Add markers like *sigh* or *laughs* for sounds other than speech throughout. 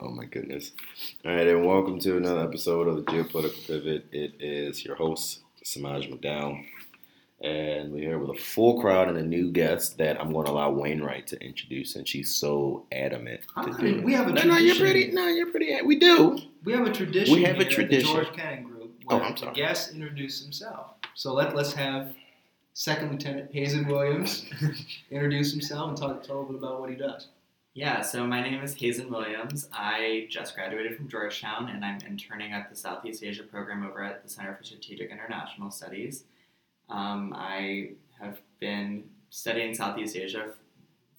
Oh my goodness. All right, and welcome to another episode of the Geopolitical Pivot. It is your host, Samaj McDowell. And we're here with a full crowd and a new guest that I'm going to allow Wainwright to introduce and she's so adamant to I do it. we have a no, no, you're tradition. pretty. No, you're pretty. We do. We have a tradition. We have a tradition. George Kennan Group. Oh, I'm the sorry. guest introduce himself. So let let's have Second Lieutenant Hazen Williams *laughs* introduce himself and talk, tell a little bit about what he does. Yeah, so my name is Hazen Williams. I just graduated from Georgetown and I'm interning at the Southeast Asia program over at the Center for Strategic International Studies. Um, I have been studying Southeast Asia f-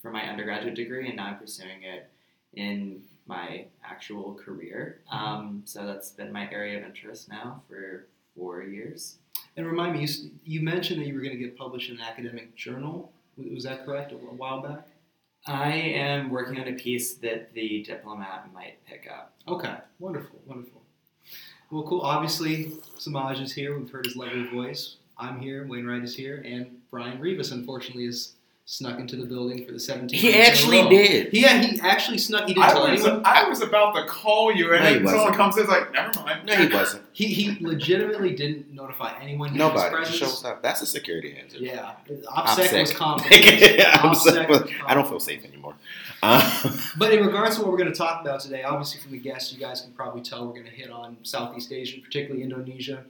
for my undergraduate degree and now I'm pursuing it in my actual career. Um, so that's been my area of interest now for four years. And remind me, you, you mentioned that you were going to get published in an academic journal. Was that correct? A while back. I am working on a piece that the diplomat might pick up. Okay. Wonderful. Wonderful. Well, cool. Obviously, Samaj is here. We've heard his lovely voice. I'm here. Wainwright is here, and Brian Rivas, unfortunately, is snuck into the building for the 17th. He night in a actually did. Yeah, he actually snuck. He didn't I tell was, anyone. I was about to call you, and No, then someone comes in, it's like, never mind. No, he wasn't. He, he legitimately didn't notify anyone. Nobody. His shows up. That's a security hazard. Yeah, I'm OPSEC sick. was confident. *laughs* I'm OPSEC sick. was I don't feel safe anymore. Uh, *laughs* But in regards to what we're going to talk about today, obviously from the guests, you guys can probably tell we're going to hit on Southeast Asia, particularly Indonesia,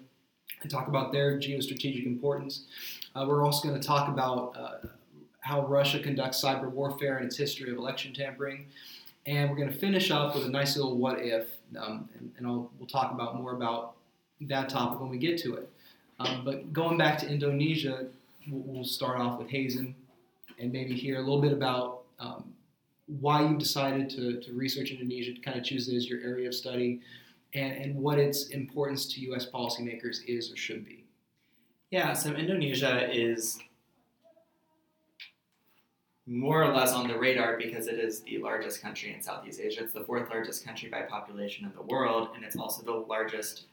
and talk about their geostrategic importance. Uh, we're also going to talk about uh, how Russia conducts cyber warfare and its history of election tampering. And we're going to finish up with a nice little what if, um, and, and we'll talk about more about that topic when we get to it. Um, but going back to Indonesia, we'll, we'll start off with Hazen and maybe hear a little bit about um, why you decided to, to research Indonesia, to kind of choose it as your area of study, and, and what its importance to U.S. policymakers is or should be. Yeah, so Indonesia is more or less on the radar because it is the largest country in Southeast Asia. It's the fourth largest country by population in the world, and it's also the largest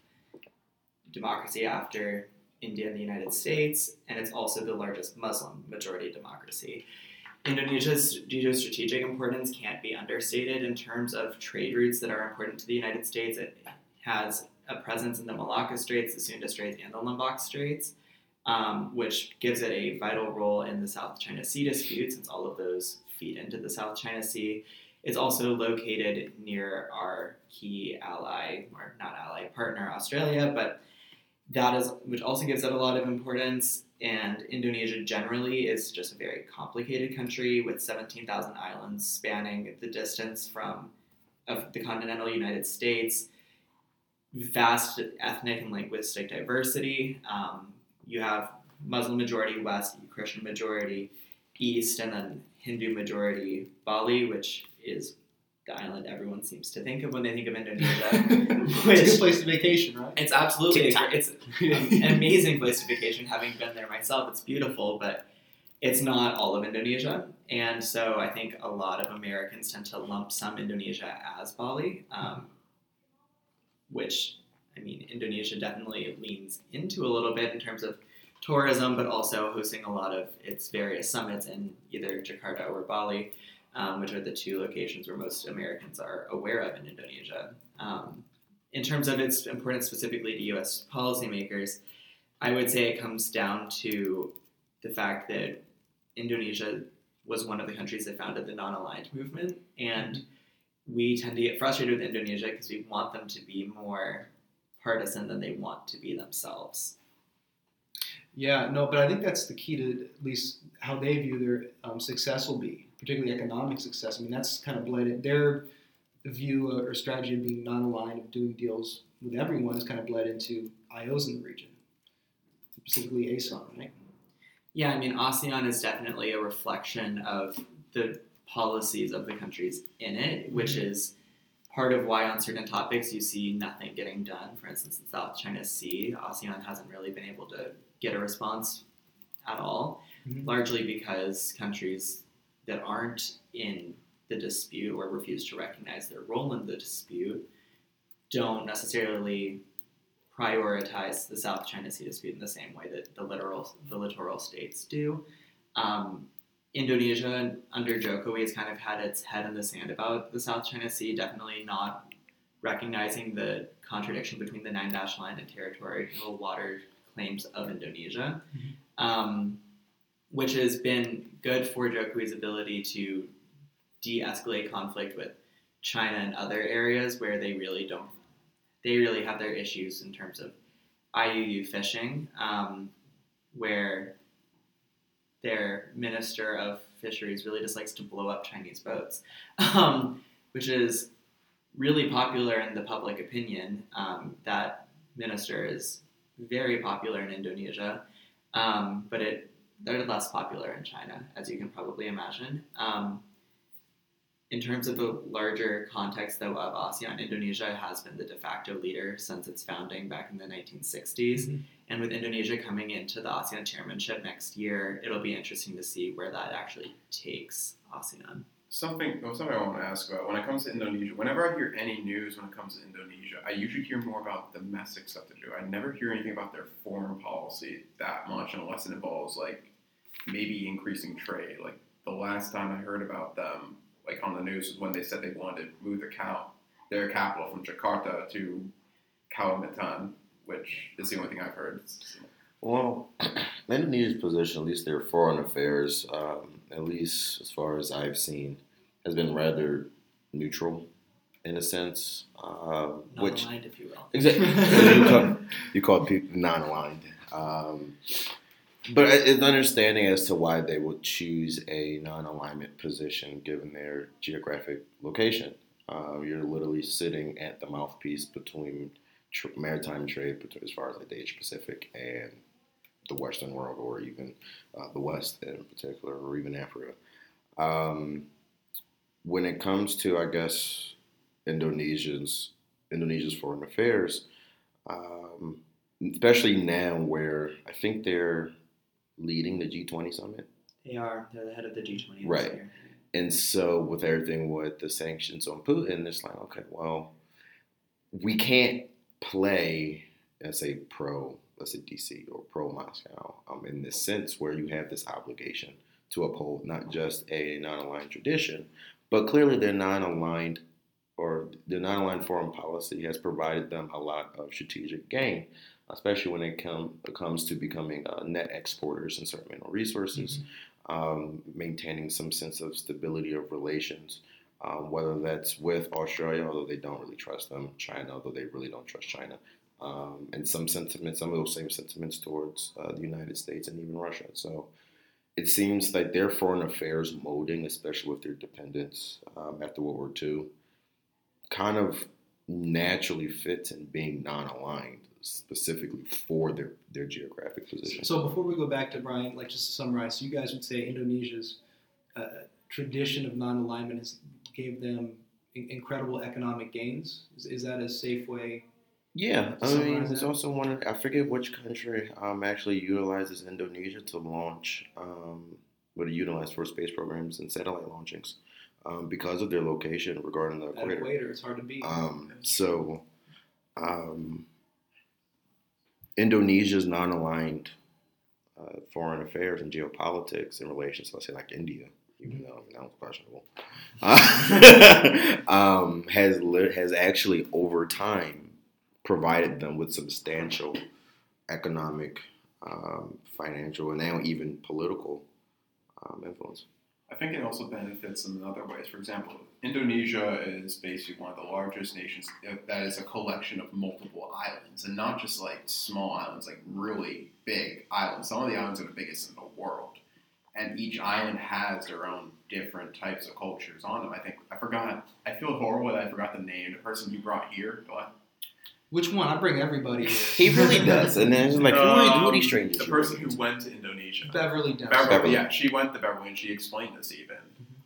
democracy after India and the United States, and it's also the largest Muslim majority democracy. Indonesia's geostrategic importance can't be understated in terms of trade routes that are important to the United States. It has a presence in the Malacca Straits, the Sunda Straits, and the Lombok Straits um, which gives it a vital role in the South China Sea dispute, since all of those feed into the South China Sea. It's also located near our key ally, or not ally, partner, Australia, but that is, which also gives it a lot of importance. And Indonesia generally is just a very complicated country with 17,000 islands spanning the distance from of the continental United States, vast ethnic and linguistic diversity. Um, you have Muslim majority west, Christian majority east, and then Hindu majority Bali, which is the island everyone seems to think of when they think of Indonesia. *laughs* it's a good place to vacation, right? It's absolutely a, it's *laughs* an amazing place to vacation. Having been there myself, it's beautiful, but it's not all of Indonesia. And so I think a lot of Americans tend to lump some Indonesia as Bali, um, which I mean, Indonesia definitely leans into a little bit in terms of tourism, but also hosting a lot of its various summits in either Jakarta or Bali, um, which are the two locations where most Americans are aware of in Indonesia. Um, in terms of its importance specifically to U.S. policymakers, I would say it comes down to the fact that Indonesia was one of the countries that founded the non-aligned movement, and we tend to get frustrated with Indonesia because we want them to be more partisan than they want to be themselves. Yeah, no, but I think that's the key to at least how they view their um, success will be, particularly economic success. I mean, that's kind of bled. Their view or strategy of being non-aligned, of doing deals with everyone, has kind of bled into IOs in the region, specifically ASEAN, right? Yeah, I mean, ASEAN is definitely a reflection of the policies of the countries in it, which is part of why on certain topics you see nothing getting done. For instance, in South China Sea, ASEAN hasn't really been able to get a response at all, Mhm. largely because countries that aren't in the dispute or refuse to recognize their role in the dispute don't necessarily prioritize the South China Sea dispute in the same way that the littoral the littoral states do. Um, Indonesia under Jokowi has kind of had its head in the sand about the South China Sea, definitely not recognizing the contradiction between the nine dash line and territorial water claims of Indonesia, um, which has been good for Jokowi's ability to de escalate conflict with China and other areas where they really don't, they really have their issues in terms of IUU fishing, um, where their minister of fisheries really just likes to blow up Chinese boats, *laughs* um, which is really popular in the public opinion. Um, that minister is very popular in Indonesia, um, but it they're less popular in China, as you can probably imagine. Um, in terms of the larger context, though, of ASEAN, Indonesia has been the de facto leader since its founding back in the 1960s. Mhm. And with Indonesia coming into the ASEAN chairmanship next year, it'll be interesting to see where that actually takes ASEAN. Something, well, something I want to ask about when it comes to Indonesia. Whenever I hear any news when it comes to Indonesia, I usually hear more about domestic stuff to do. I never hear anything about their foreign policy that much, unless it involves like maybe increasing trade. Like the last time I heard about them, like on the news, was when they said they wanted to move the cow, their capital from Jakarta to Kalimantan, which is the only thing I've heard. Well, *clears throat* Indonesia's position, at least their foreign affairs, um, at least as far as I've seen, has been rather neutral in a sense. Um, Not which aligned, if you will. exactly *laughs* you call, you call people non-aligned. Um, but it's understanding as to why they would choose a non-alignment position given their geographic location. Uh, you're literally sitting at the mouthpiece between tr- maritime trade, between, as far as like the Asia Pacific and the Western world, or even uh, the West in particular, or even Africa. Um, when it comes to, I guess, Indonesia's Indonesia's foreign affairs, um, especially now where I think they're leading the G20 summit. They are. They're the head of the G20 Right. year. And so, with everything with the sanctions on Putin, it's like, okay, well, we can't play as a pro, let's say DC or pro Moscow, um, in this sense where you have this obligation to uphold not just a non-aligned tradition, but clearly their non-aligned or their non-aligned foreign policy has provided them a lot of strategic gain, especially when it come, comes to becoming uh, net exporters in certain mineral resources um, maintaining some sense of stability of relations, um, whether that's with Australia, although they don't really trust them, China, although they really don't trust China, um, and some sentiments, some of those same sentiments towards uh, the United States and even Russia. So it seems like their foreign affairs molding, especially with their dependence um, after World War II, kind of naturally fits in being non-aligned specifically for their, their geographic position. So before we go back to Brian, like just to summarize, so you guys would say Indonesia's uh, tradition of non-alignment has gave them in- incredible economic gains. Is, is that a safe way? Yeah, I mean, there's that. also one. I forget which country um, actually utilizes Indonesia to launch, um, what it utilized for space programs and satellite launchings, um, because of their location regarding the At equator. equator, it's hard to beat. Um, so, um, Indonesia's non-aligned uh, foreign affairs and geopolitics in relation to, let's say, like India, even though that was questionable, uh, *laughs* um, has has actually over time provided them with substantial economic, um, financial, and now even political um, influence. I think it also benefits in other ways. For example, Indonesia is basically one of the largest nations uh, that is a collection of multiple islands, and not just like small islands, like really big islands. Some of the islands are the biggest in the world, and each island has their own different types of cultures on them. I think I forgot. I feel horrible that I forgot the name. The person you brought here, Which one? I bring everybody here. He really does, and then it's like, who are, who are Um, these strangers? The person who went to Indonesia. Beverly Dempsey. Beverly, Beverly. yeah, she went to Beverly and she explained this even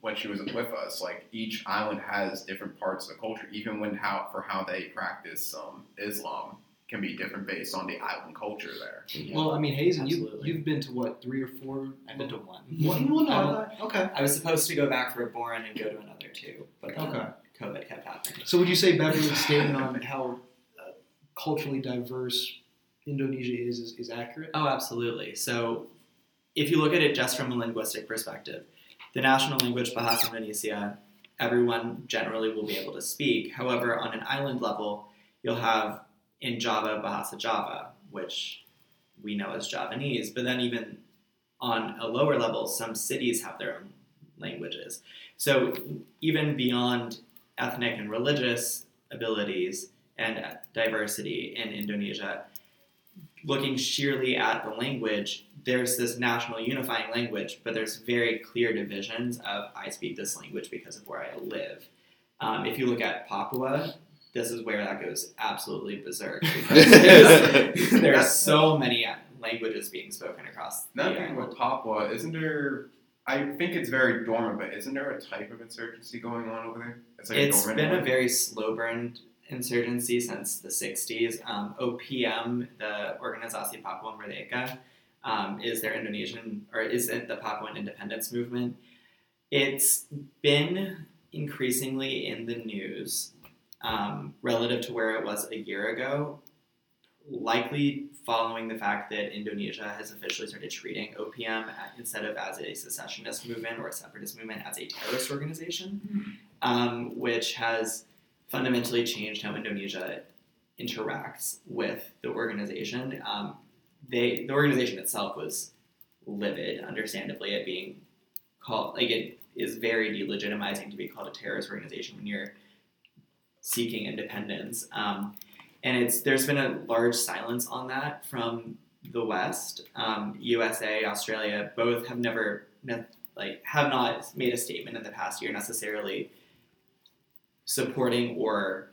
when she was with us. Like each island has different parts of the culture, even when how for how they practice um, Islam can be different based on the island culture there. to? Well, I mean, Hazen, you, Absolutely. you've been to what, three or four? I've been to one. One? Well, no, I I don't- thought- okay. I was supposed to go back for a Boren and go to another two, but then Okay. COVID kept happening. So would you say Beverly's statement on how culturally diverse Indonesia is, is is accurate? Oh, absolutely. So, if you look at it just from a linguistic perspective, the national language Bahasa Indonesia, everyone generally will be able to speak. However, on an island level, you'll have in Java Bahasa Java, which we know as Javanese, but then even on a lower level, some cities have their own languages. So even beyond ethnic and religious abilities and diversity in Indonesia, looking sheerly at the language, there's this national unifying language, but there's very clear divisions of I speak this language because of where I live. Um, if you look at Papua, this is where that goes absolutely berserk because *laughs* there's, there's so many languages being spoken across. That the thing with Papua, isn't there? I think it's very dormant, but isn't there a type of insurgency going on over there? It's like it's a dormant been a very slow burned insurgency since the 60s. Um, OPM, the Organisasi Papua Merdeka, um, is their Indonesian, or is it the Papuan independence movement. It's been increasingly in the news um, relative to where it was a year ago, likely following the fact that Indonesia has officially started treating OPM a- instead of as a secessionist movement or a separatist movement as a terrorist organization, um, which has fundamentally changed how Indonesia interacts with the organization. Um, they the organization itself was livid, understandably, at being called like it is very delegitimizing to be called a terrorist organization when you're seeking independence. Um, and it's there's been a large silence on that from the West. Um, USA, Australia, both have never ne- like have not made a statement in the past year necessarily supporting or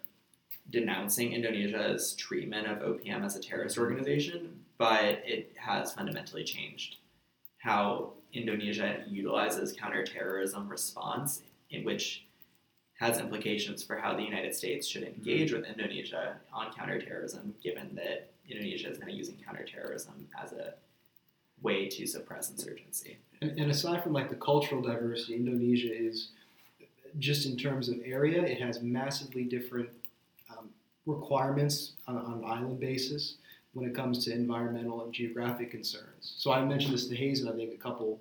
denouncing Indonesia's treatment of OPM as a terrorist organization, but it has fundamentally changed how Indonesia utilizes counterterrorism response, in which has implications for how the United States should mm-hmm. engage with Indonesia on counterterrorism, given that Indonesia is now using counterterrorism as a way to suppress insurgency. And, and aside from like the cultural diversity, Indonesia is just in terms of area, it has massively different um, requirements on, on an island basis when it comes to environmental and geographic concerns. So I mentioned this to Hazen, I think, a couple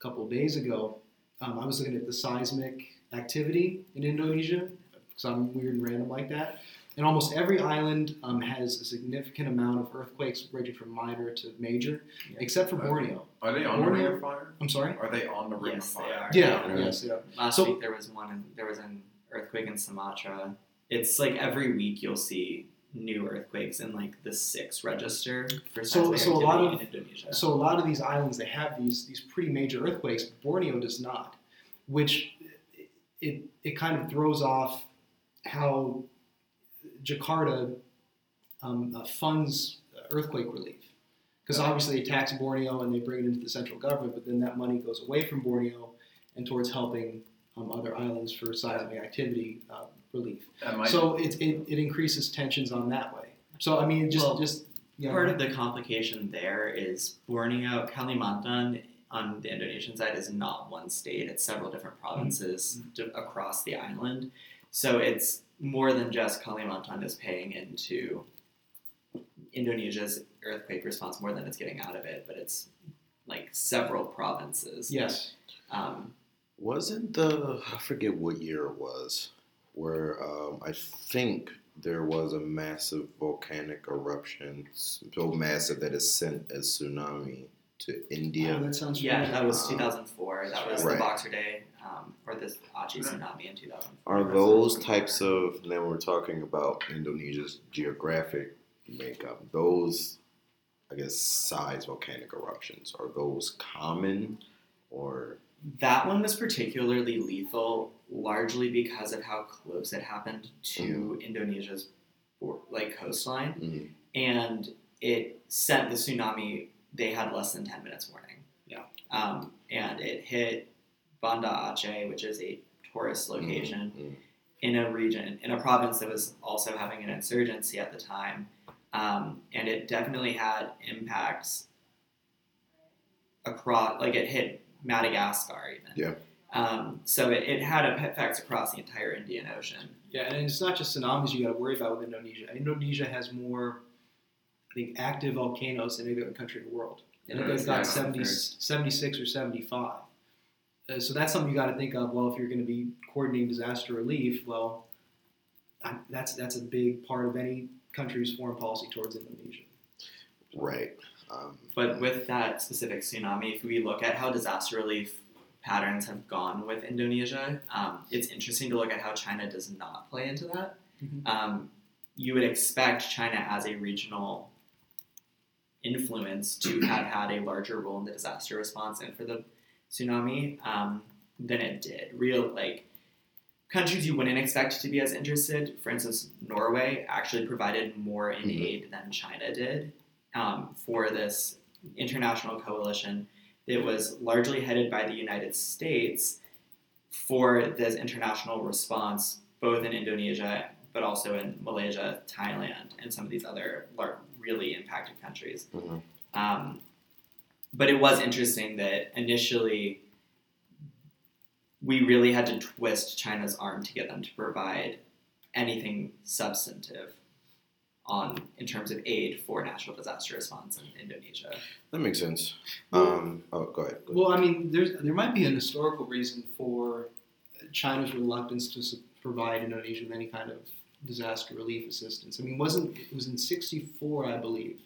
couple days ago. Um, I was looking at the seismic activity in Indonesia because I'm weird and random like that. And almost every island um, has a significant amount of earthquakes ranging from minor to major, Yeah. except for Borneo. Are they on the ring of fire? I'm sorry. Are they on the ring Yes, of they fire? are. Yeah, Yeah. yes, yeah. Last So- week there was one. In, there was an earthquake in Sumatra. It's like every week you'll see new earthquakes in like the six register for So- seismic so a lot activity in Indonesia. So a lot of these islands they have these these pretty major earthquakes. But Borneo does not, which it it kind of throws off how Jakarta um, uh, funds earthquake relief. Because obviously they tax Borneo and they bring it into the central government, but then that money goes away from Borneo and towards helping um, other islands for seismic activity uh, relief. So it, it, it increases tensions on that way. So I mean, just Well, just you know, Part of the complication there is Borneo, Kalimantan on the Indonesian side is not one state; it's several different provinces Mm-hmm. to, across the island. So it's more than just Kalimantan is paying into Indonesia's earthquake response more than it's getting out of it, but it's like several provinces. yes. Um, Wasn't the I forget what year it was where um, I think there was a massive volcanic eruption, so massive that it sent a tsunami to India. Oh, that sounds yeah, familiar. that was Uh, 2004. That was right. the Boxer Day, um, or the Aceh tsunami in 2004. Are those types of then we're talking about Indonesia's geographic makeup? Those, I guess, size volcanic eruptions are those common, or That one was particularly lethal, largely because of how close it happened to Indonesia's like coastline, Mhm. and it sent the tsunami. They had less than ten minutes warning. Yeah. Um, and it hit Banda Aceh, which is a tourist location Mhm. in a region in a province that was also having an insurgency at the time, um, and it definitely had impacts across. Like it hit Madagascar even. Yeah. Um, so it, it had effects across the entire Indian Ocean. Yeah, and it's not just tsunamis you got to worry about with Indonesia. Indonesia has more, I think, active volcanoes than any other country in the world. And think Yeah, they've got yeah, 70, 76 or 75. Uh, so that's something you got to think of. Well, if you're going to be coordinating disaster relief, well, I, that's that's a big part of any country's foreign policy towards Indonesia. Right. Um, But with that specific tsunami, if we look at how disaster relief patterns have gone with Indonesia, um, it's interesting to look at how China does not play into that. Mhm. Um, you would expect China as a regional influence to have had a larger role in the disaster response and for the tsunami um, than it did. Real like countries you wouldn't expect to be as interested, for instance, Norway actually provided more in Mhm. aid than China did um, for this international coalition that was largely headed by the United States for this international response, both in Indonesia but also in Malaysia, Thailand, and some of these other really impacted countries. Mhm. Um, but it was interesting that initially we really had to twist China's arm to get them to provide anything substantive on in terms of aid for natural disaster response in Indonesia. that makes sense. Well- Um, oh, go ahead. Go ahead. Well, I mean, there's there might be an historical reason for China's reluctance to provide Indonesia with any kind of disaster relief assistance. I mean, wasn't it was in '64, I believe.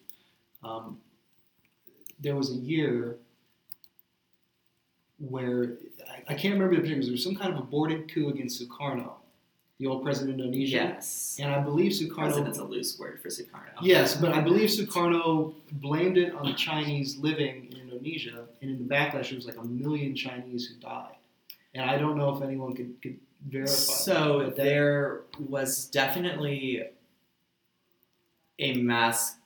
Um, there was a year where I, I can't remember the particulars. There was some kind of aborted coup against Sukarno, the old president of Indonesia. Yes. And I believe Sukarno. President's a loose word for Sukarno. Yes, but I believe Sukarno blamed it on the Chinese living in Indonesia, and in the backlash, there was like a million Chinese who died. And I don't know if anyone could, could verify. So that, that- there was definitely a mass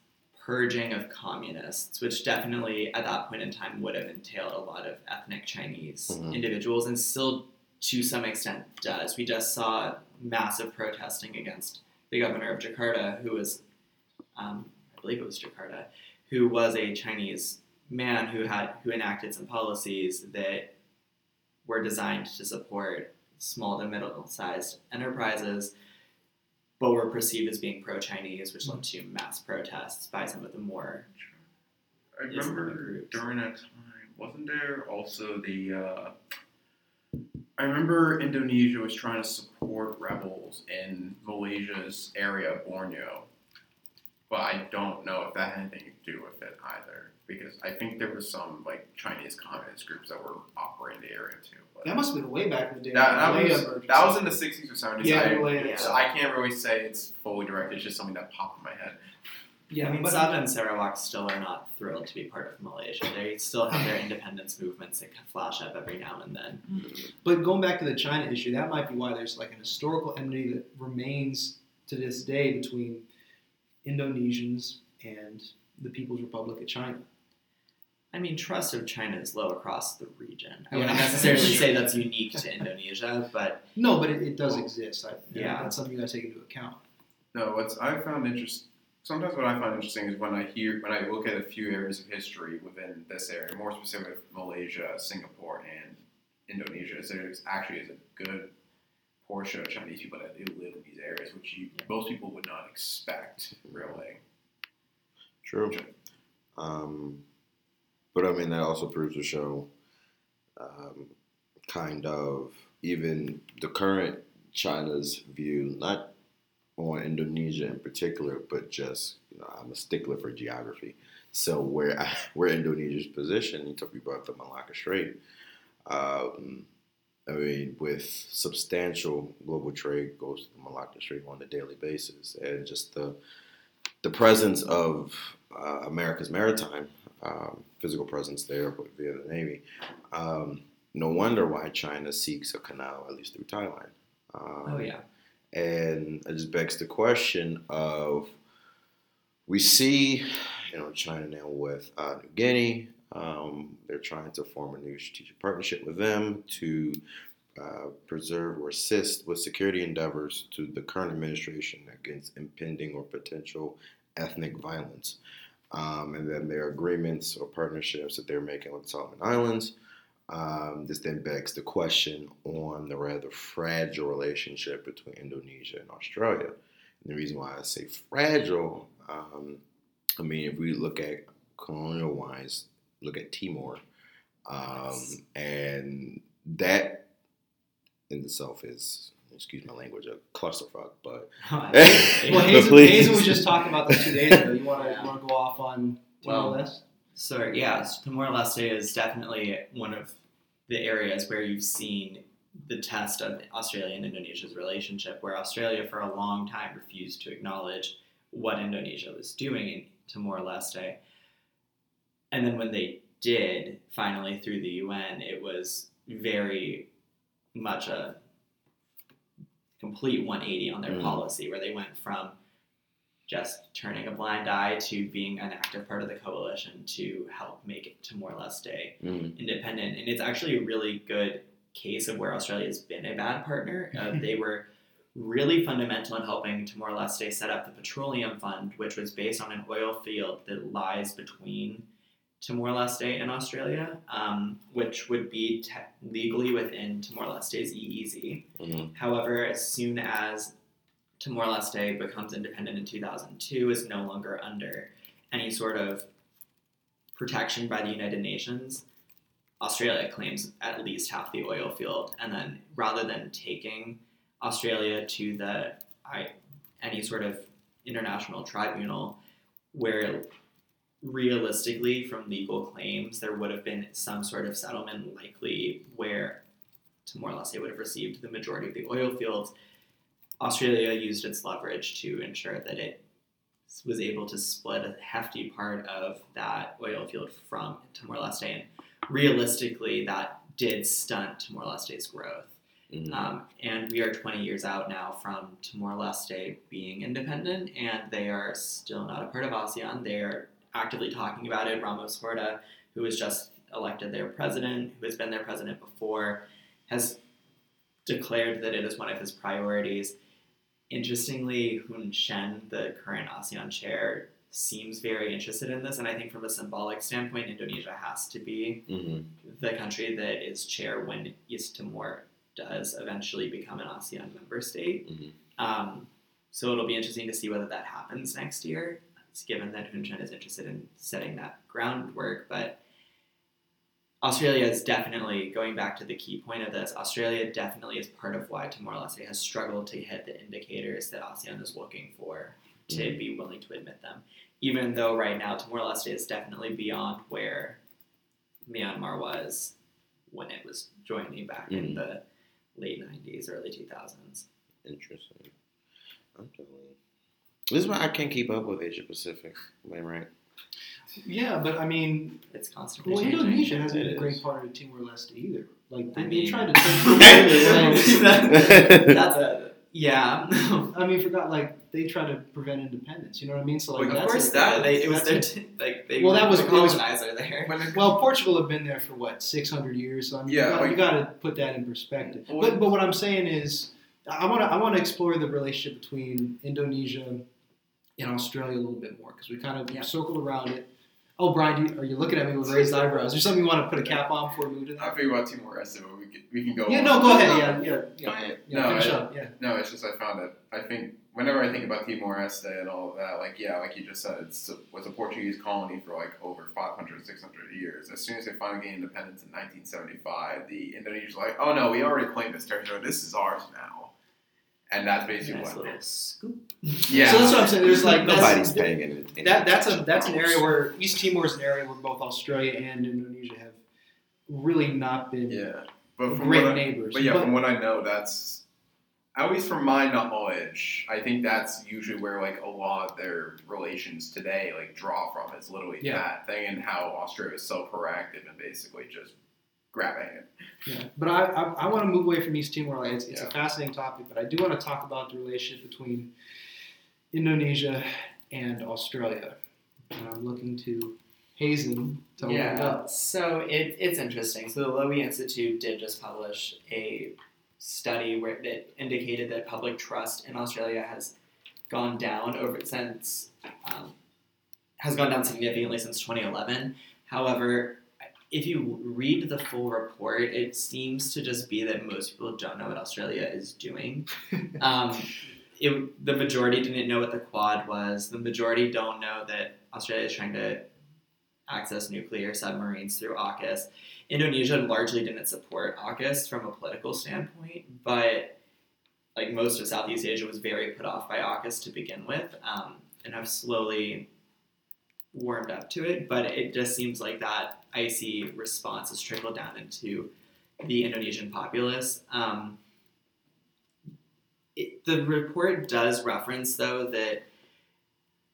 purging of communists, which definitely at that point in time would have entailed a lot of ethnic Chinese Mhm. individuals, and still to some extent does. We just saw massive protesting against the governor of Jakarta, who was, um, I believe it was Jakarta, who was a Chinese man who had who enacted some policies that were designed to support small to middle-sized enterprises, but were perceived as being pro-Chinese, which led to mass protests by some of the more. I remember during that time, wasn't there also the? Uh, I remember Indonesia was trying to support rebels in Malaysia's area, of Borneo, but I don't know if that had anything to do with it either. Because I think there was some like Chinese communist groups that were operating the area too. But that must have been way back in the day. that, that was that was in the sixties or seventies. Yeah, I, Malaya. so I can't really say it's fully direct. It's just something that popped in my head. yeah, I mean, but- Sabah and Sarawak still are not thrilled to be part of Malaysia. They still have their *laughs* independence movements that can flash up every now and then. Mm-hmm. But going back to the China issue, that might be why there's like an historical enmity that remains to this day between Indonesians and the People's Republic of China. I mean, trust of China is low across the region. I Yeah. wouldn't necessarily *laughs* say that's unique to Indonesia, but No, but it, it does exist. I, Yeah. that's something you got to take into account. No, what's I found interesting. Sometimes what I find interesting is when I hear when I look at a few areas of history within this area, more specifically Malaysia, Singapore, and Indonesia, is there actually is a good portion of Chinese people that do live in these areas, which you, most people would not expect, really. True. Um, but I mean, that also proves to show um, kind of even the current China's view, not on Indonesia in particular, but just, you know, I'm a stickler for geography. So where *laughs* where Indonesia's position, you talk about the Malacca Strait. Um, I mean, with substantial global trade goes to the Malacca Strait on a daily basis, and just the the presence of uh, America's maritime um, physical presence there via the Navy. Um, no wonder why China seeks a canal, at least through Thailand. Um, oh yeah, and it just begs the question of we see, you know, China now with uh, New Guinea. Um, they're trying to form a new strategic partnership with them to uh, preserve or assist with security endeavors to the current administration against impending or potential ethnic violence. Um, and then their agreements or partnerships that they're making with the Solomon Islands. Um, this then begs the question on the rather fragile relationship between Indonesia and Australia. And the reason why I say fragile, um, I mean, if we look at colonial wise, look at Timor, um, and that in itself is, excuse my language, a clusterfuck. But *laughs* Well, *laughs* But Hazen, please. Hazen was just talking about this two days ago. You want to Yeah. go off on Well, Timor-Leste? So yeah, Timor Leste is definitely one of the areas where you've seen the test of Australia and Indonesia's relationship, where Australia for a long time refused to acknowledge what Indonesia was doing in Timor Leste, and then when they did, finally through the UN, it was very much a complete 180 on their Mm. policy, where they went from just turning a blind eye to being an active part of the coalition to help make it Timor Leste mm, independent. And it's actually a really good case of where Australia has been a bad partner. Uh, *laughs* they were really fundamental in helping to more Timor Leste set up the Petroleum Fund, which was based on an oil field that lies between Timor Leste in Australia, um, which would be te- legally within Timor Leste's EEZ. mm, However, as soon as Timor Leste becomes independent in 2002, is no longer under any sort of protection by the United Nations, Australia claims at least half the oil field. And then rather than taking Australia to the I, any sort of international tribunal where realistically, from legal claims, there would have been some sort of settlement likely where Timor Leste would have received the majority of the oil fields. Australia used its leverage to ensure that it was able to split a hefty part of that oil field from Timor Leste. And realistically, that did stunt Timor Leste's growth. mm, Um, and we are 20 years out now from Timor Leste being independent, and they are still not a part of ASEAN. They are actively talking about it. Ramos Horta, who was just elected their president, who has been their president before, has declared that it is one of his priorities. Interestingly, Hun Sen, the current ASEAN chair, seems very interested in this, and I think from a symbolic standpoint, Indonesia has to be mm, the country that is chair when East Timor does eventually become an ASEAN member state. Mhm. Um, so it'll be interesting to see whether that happens next year, given that Hun Sen is interested in setting that groundwork. But Australia is definitely, going back to the key point of this, Australia definitely is part of why Timor Leste has struggled to hit the indicators that ASEAN is looking for to be willing to admit them. Even though right now Timor Leste is definitely beyond where Myanmar was when it was joining back in Mhm. the late 90s, early 2000s. interesting. I'm definitely. This is why I can't keep up with Asia Pacific. Am I right? Yeah, but I mean, It's constantly well, changing. Indonesia hasn't been a great part of Timor Leste either. Like they, I they mean- tried to take *laughs* *laughs* That's a yeah. I mean, forgot like they tried to prevent independence. You know what I mean? So like, of that's course, a- that they, it was their a- t- like they Well, that was- the it was- colonizer there. It, Well, Portugal had been there for what six hundred years, so I mean, Yeah, you, got, like- you got to put that in perspective. Well, But but what I'm saying is, I want to I want to explore the relationship between Indonesia and Australia a little bit more because we kind of Yeah. circled around it. Oh, Brian, you, are you looking at me with raised eyebrows? Is there something you want to put a cap on before we move to I that? figure about Timor Leste, but we can, we can go. Yeah, on. no, go ahead. Yeah, yeah, yeah. ahead. yeah No, finish I- up. Yeah. No, it's just I found it. I think whenever I think about Timor Leste and all of that, like yeah, like you just said, it's a, was a Portuguese colony for like over 500, 600 years. As soon as they finally gained independence in 1975, the Indonesians were like, oh no, we already claimed this territory. This is ours now. And that's basically Nice what. little scoop. Yeah. So that's what I'm saying. There's like that's- Nobody's paying any, any That that's a that's an area where East Timor is an area where both Australia and Indonesia have really not been Yeah, but from great what I, neighbors. but yeah, from what I know, that's at least from my knowledge. I think that's usually where like a lot of their relations today like draw from. It's literally Yeah. that thing and how Australia is so proactive and basically just grabbing it. Yeah, but I, I, I want to move away from East Timor. Like, it's, it's Yeah. a fascinating topic, but I do want to talk about the relationship between Indonesia and Australia. And I'm looking to Hazen to open it Yeah, up. so it, it's interesting. So the Lowy Institute did just publish a study where it indicated that public trust in Australia has gone down over since um, has gone down significantly since 2011. However, if you read the full report, it seems to just be that most people don't know what Australia is doing. *laughs* um, it, the majority didn't know what the Quad was. The majority don't know that Australia is trying to access nuclear submarines through AUKUS. Indonesia largely didn't support AUKUS from a political standpoint, but like most of Southeast Asia was very put off by AUKUS to begin with, um, and have slowly warmed up to it. But it just seems like that icy response has trickled down into the Indonesian populace. Um, it, the report does reference, though, that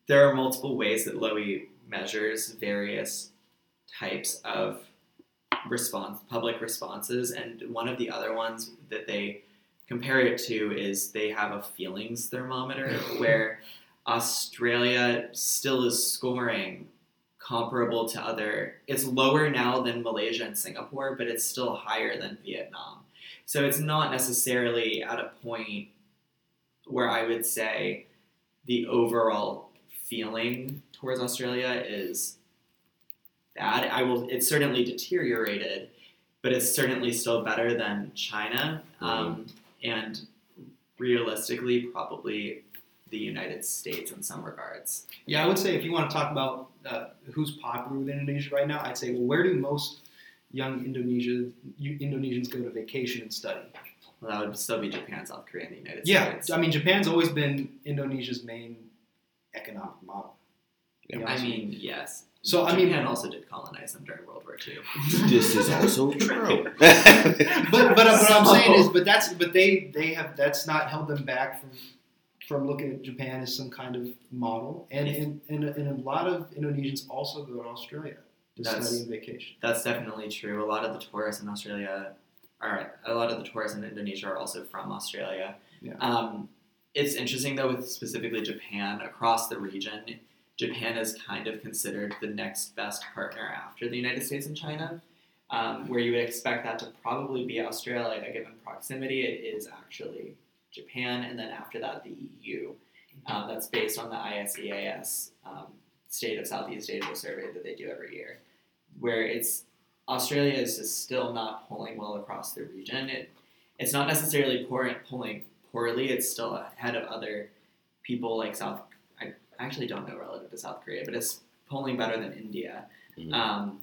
there are multiple ways that Lowy measures various types of response, public responses, and one of the other ones that they compare it to is they have a feelings thermometer where Australia still is scoring comparable to other. It's lower now than Malaysia and Singapore, but it's still higher than Vietnam. So it's not necessarily at a point where I would say the overall feeling towards Australia is bad. I will. It's certainly deteriorated, but it's certainly still better than China, um, and realistically, probably the United States in some regards. Yeah, I would say if you want to talk about uh, who's popular with Indonesia right now, I'd say, well, where do most young Indonesia Indonesians go to vacation and study? Well, that would still be Japan, South Korea, and the United Yeah, States. Yeah, I mean, Japan's always been Indonesia's main economic model. Yeah. I mean, yes. So I mean, Japan also did colonize them during World War II. *laughs* this is also *laughs* true. *laughs* but but what I'm saying is, but that's but they they have that's not held them back from from looking at Japan as some kind of model, and and, and, and a lot of Indonesians also go to Australia to That's- study and vacation. That's definitely true. A lot of the tourists in Australia are a lot of the tourists in Indonesia are also from Australia. Yeah. Um, it's interesting though with specifically Japan across the region. Japan is kind of considered the next best partner after the United States and China, um, where you would expect that to probably be Australia A given proximity. It is actually Japan, and then after that the EU. Um, that's based on the ISEAS um, State of Southeast Asia survey that they do every year, where it's Australia is just still not pulling well across the region. It, it's not necessarily poor, pulling poorly. It's still ahead of other people like South. I actually don't know relative to South Korea, but it's pulling better than India. Mhm. Um,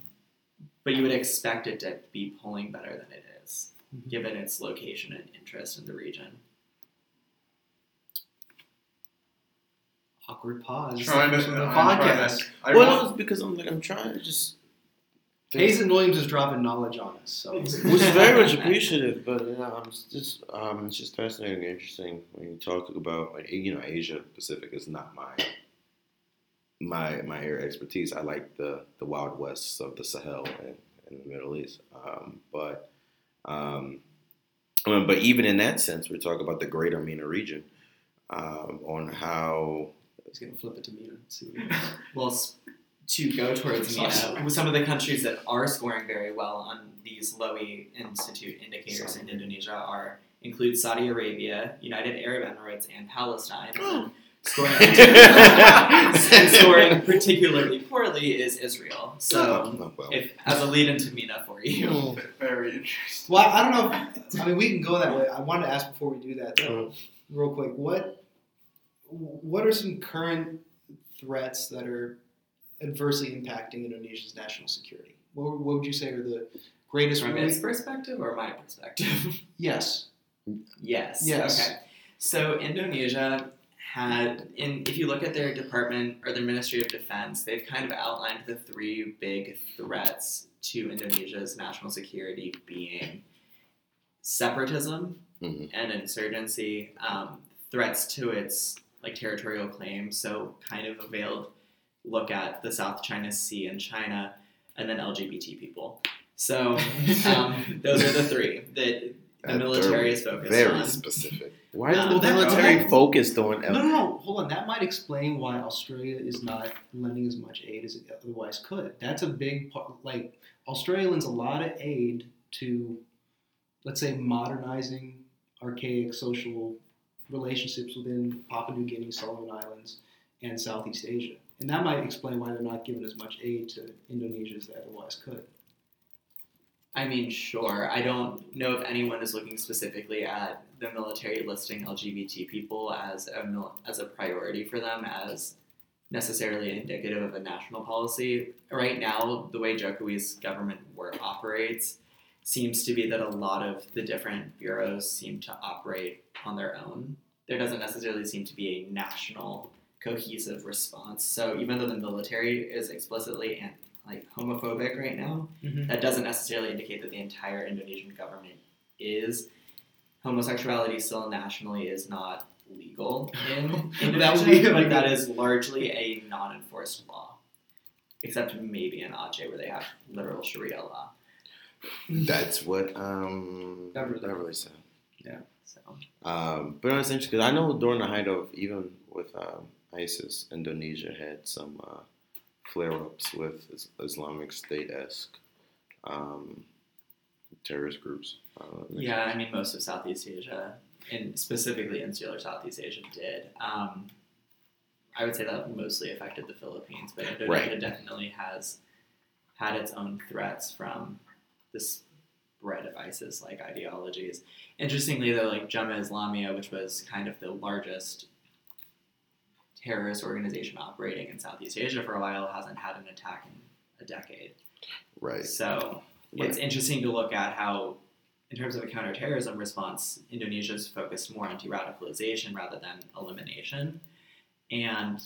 but you would expect it to be pulling better than it is, Mhm. given its location and interest in the region. Awkward pause. Trying to, the I'm trying podcast. to- I well, want- it's because I'm like I'm trying to just. Hazen Williams is dropping knowledge on us, so *laughs* which is very much *laughs* appreciative, but you know, I'm just um, it's just fascinating and interesting when you talk about like you know Asia Pacific is not my my my area expertise. I like the the Wild West of the Sahel and, and the Middle East, um, but um, I mean, but even in that sense, we're talking about the Greater MENA region um, on how he's gonna flip it to me and see. What *laughs* Well, s- to go towards MENA, some of the countries that are scoring very well on these Lowy Institute indicators in Indonesia are include Saudi Arabia, United Arab Emirates, and Palestine. *gasps* And scoring, *laughs* and scoring particularly poorly is Israel. So, oh, well, if as a lead into MENA for you, *laughs* very interesting. Well, I don't know. If, I mean, we can go that way. I wanted to ask before we do that, though, real quick. What what are some current threats that are adversely impacting Indonesia's national security? What, what would you say are the greatest? from its perspective or my perspective. *laughs* yes. Yes. Yes. Okay. So Indonesia had, in if you look at their department or their Ministry of Defense, they've kind of outlined the three big threats to Indonesia's national security being separatism Mhm. and insurgency, um, threats to its like territorial claims. So kind of a veiled look at the South China Sea and China, and then LGBT people. So *laughs* um, those are the three that the That military is focused very on. Very specific. Why is Um, the military that- focused on? No, no, no. Hold on. That might explain why Australia is not lending as much aid as it otherwise could. That's a big part. Like Australia lends a lot of aid to, let's say, modernizing archaic social relationships within Papua New Guinea, Solomon Islands, and Southeast Asia. And that might explain why they're not giving as much aid to Indonesia as they otherwise could. I mean, sure. I don't know if anyone is looking specifically at the military listing LGBT people as a mil- as a priority for them as necessarily indicative of a national policy. Right now, the way Jokowi's government work operates seems to be that a lot of the different bureaus seem to operate on their own. There doesn't necessarily seem to be a national cohesive response. So even though the military is explicitly and like homophobic right now, Mhm. that doesn't necessarily indicate that the entire Indonesian government is. Homosexuality still nationally is not legal in *laughs* Indonesia, but that is largely a non-enforced law, except maybe in Aceh where they have literal Sharia law. That's what um, Beverly. Beverly said. So Um, but it's interesting because I know during the height of even with um, ISIS, Indonesia had some uh, flare-ups with Islamic State esque um, terrorist groups. Uh, yeah, I mean most of Southeast Asia, and specifically insular Southeast Asia, did. Um, I would say that mostly affected the Philippines, but Indonesia Right. definitely has had its own threats from the spread of ISIS-like ideologies. Interestingly, though, like Jemaah Islamiyah, which was kind of the largest terrorist organization operating in Southeast Asia for a while, hasn't had an attack in a decade. right. So Right. it's interesting to look at how, in terms of a counterterrorism response, Indonesia's focused more on de-radicalization rather than elimination, and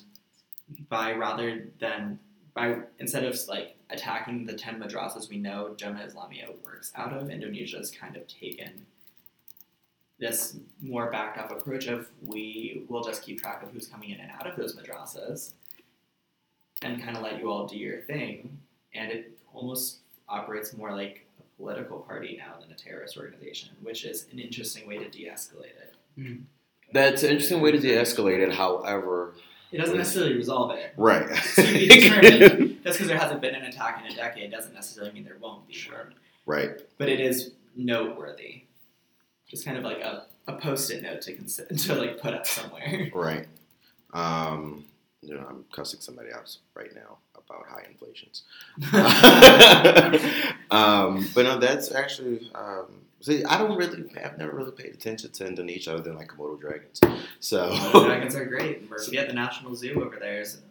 by rather than by instead of like attacking the ten madrasas we know Jemaah Islamiyah works out of, Indonesia's kind of taken this more backed up approach of we will just keep track of who's coming in and out of those madrasas and kind of let you all do your thing and it almost operates more like a political party now than a terrorist organization, which is an interesting way to de-escalate it. Hmm. That's an interesting way to de-escalate it. However, It doesn't necessarily resolve it. right. Be. Just *laughs* because there hasn't been an attack in a decade doesn't necessarily mean there won't be. right. But it is noteworthy. Just kind of like a, a post-it note to consider *laughs* to like put up somewhere. Right. Um, you know, I'm cussing somebody else right now about high inflations. *laughs* um, but no, that's actually. Um, see, I don't really. I've never really paid attention to Indonesia other than like Komodo dragons. So. Komodo dragons are great. *laughs* Murphy at the National Zoo over there is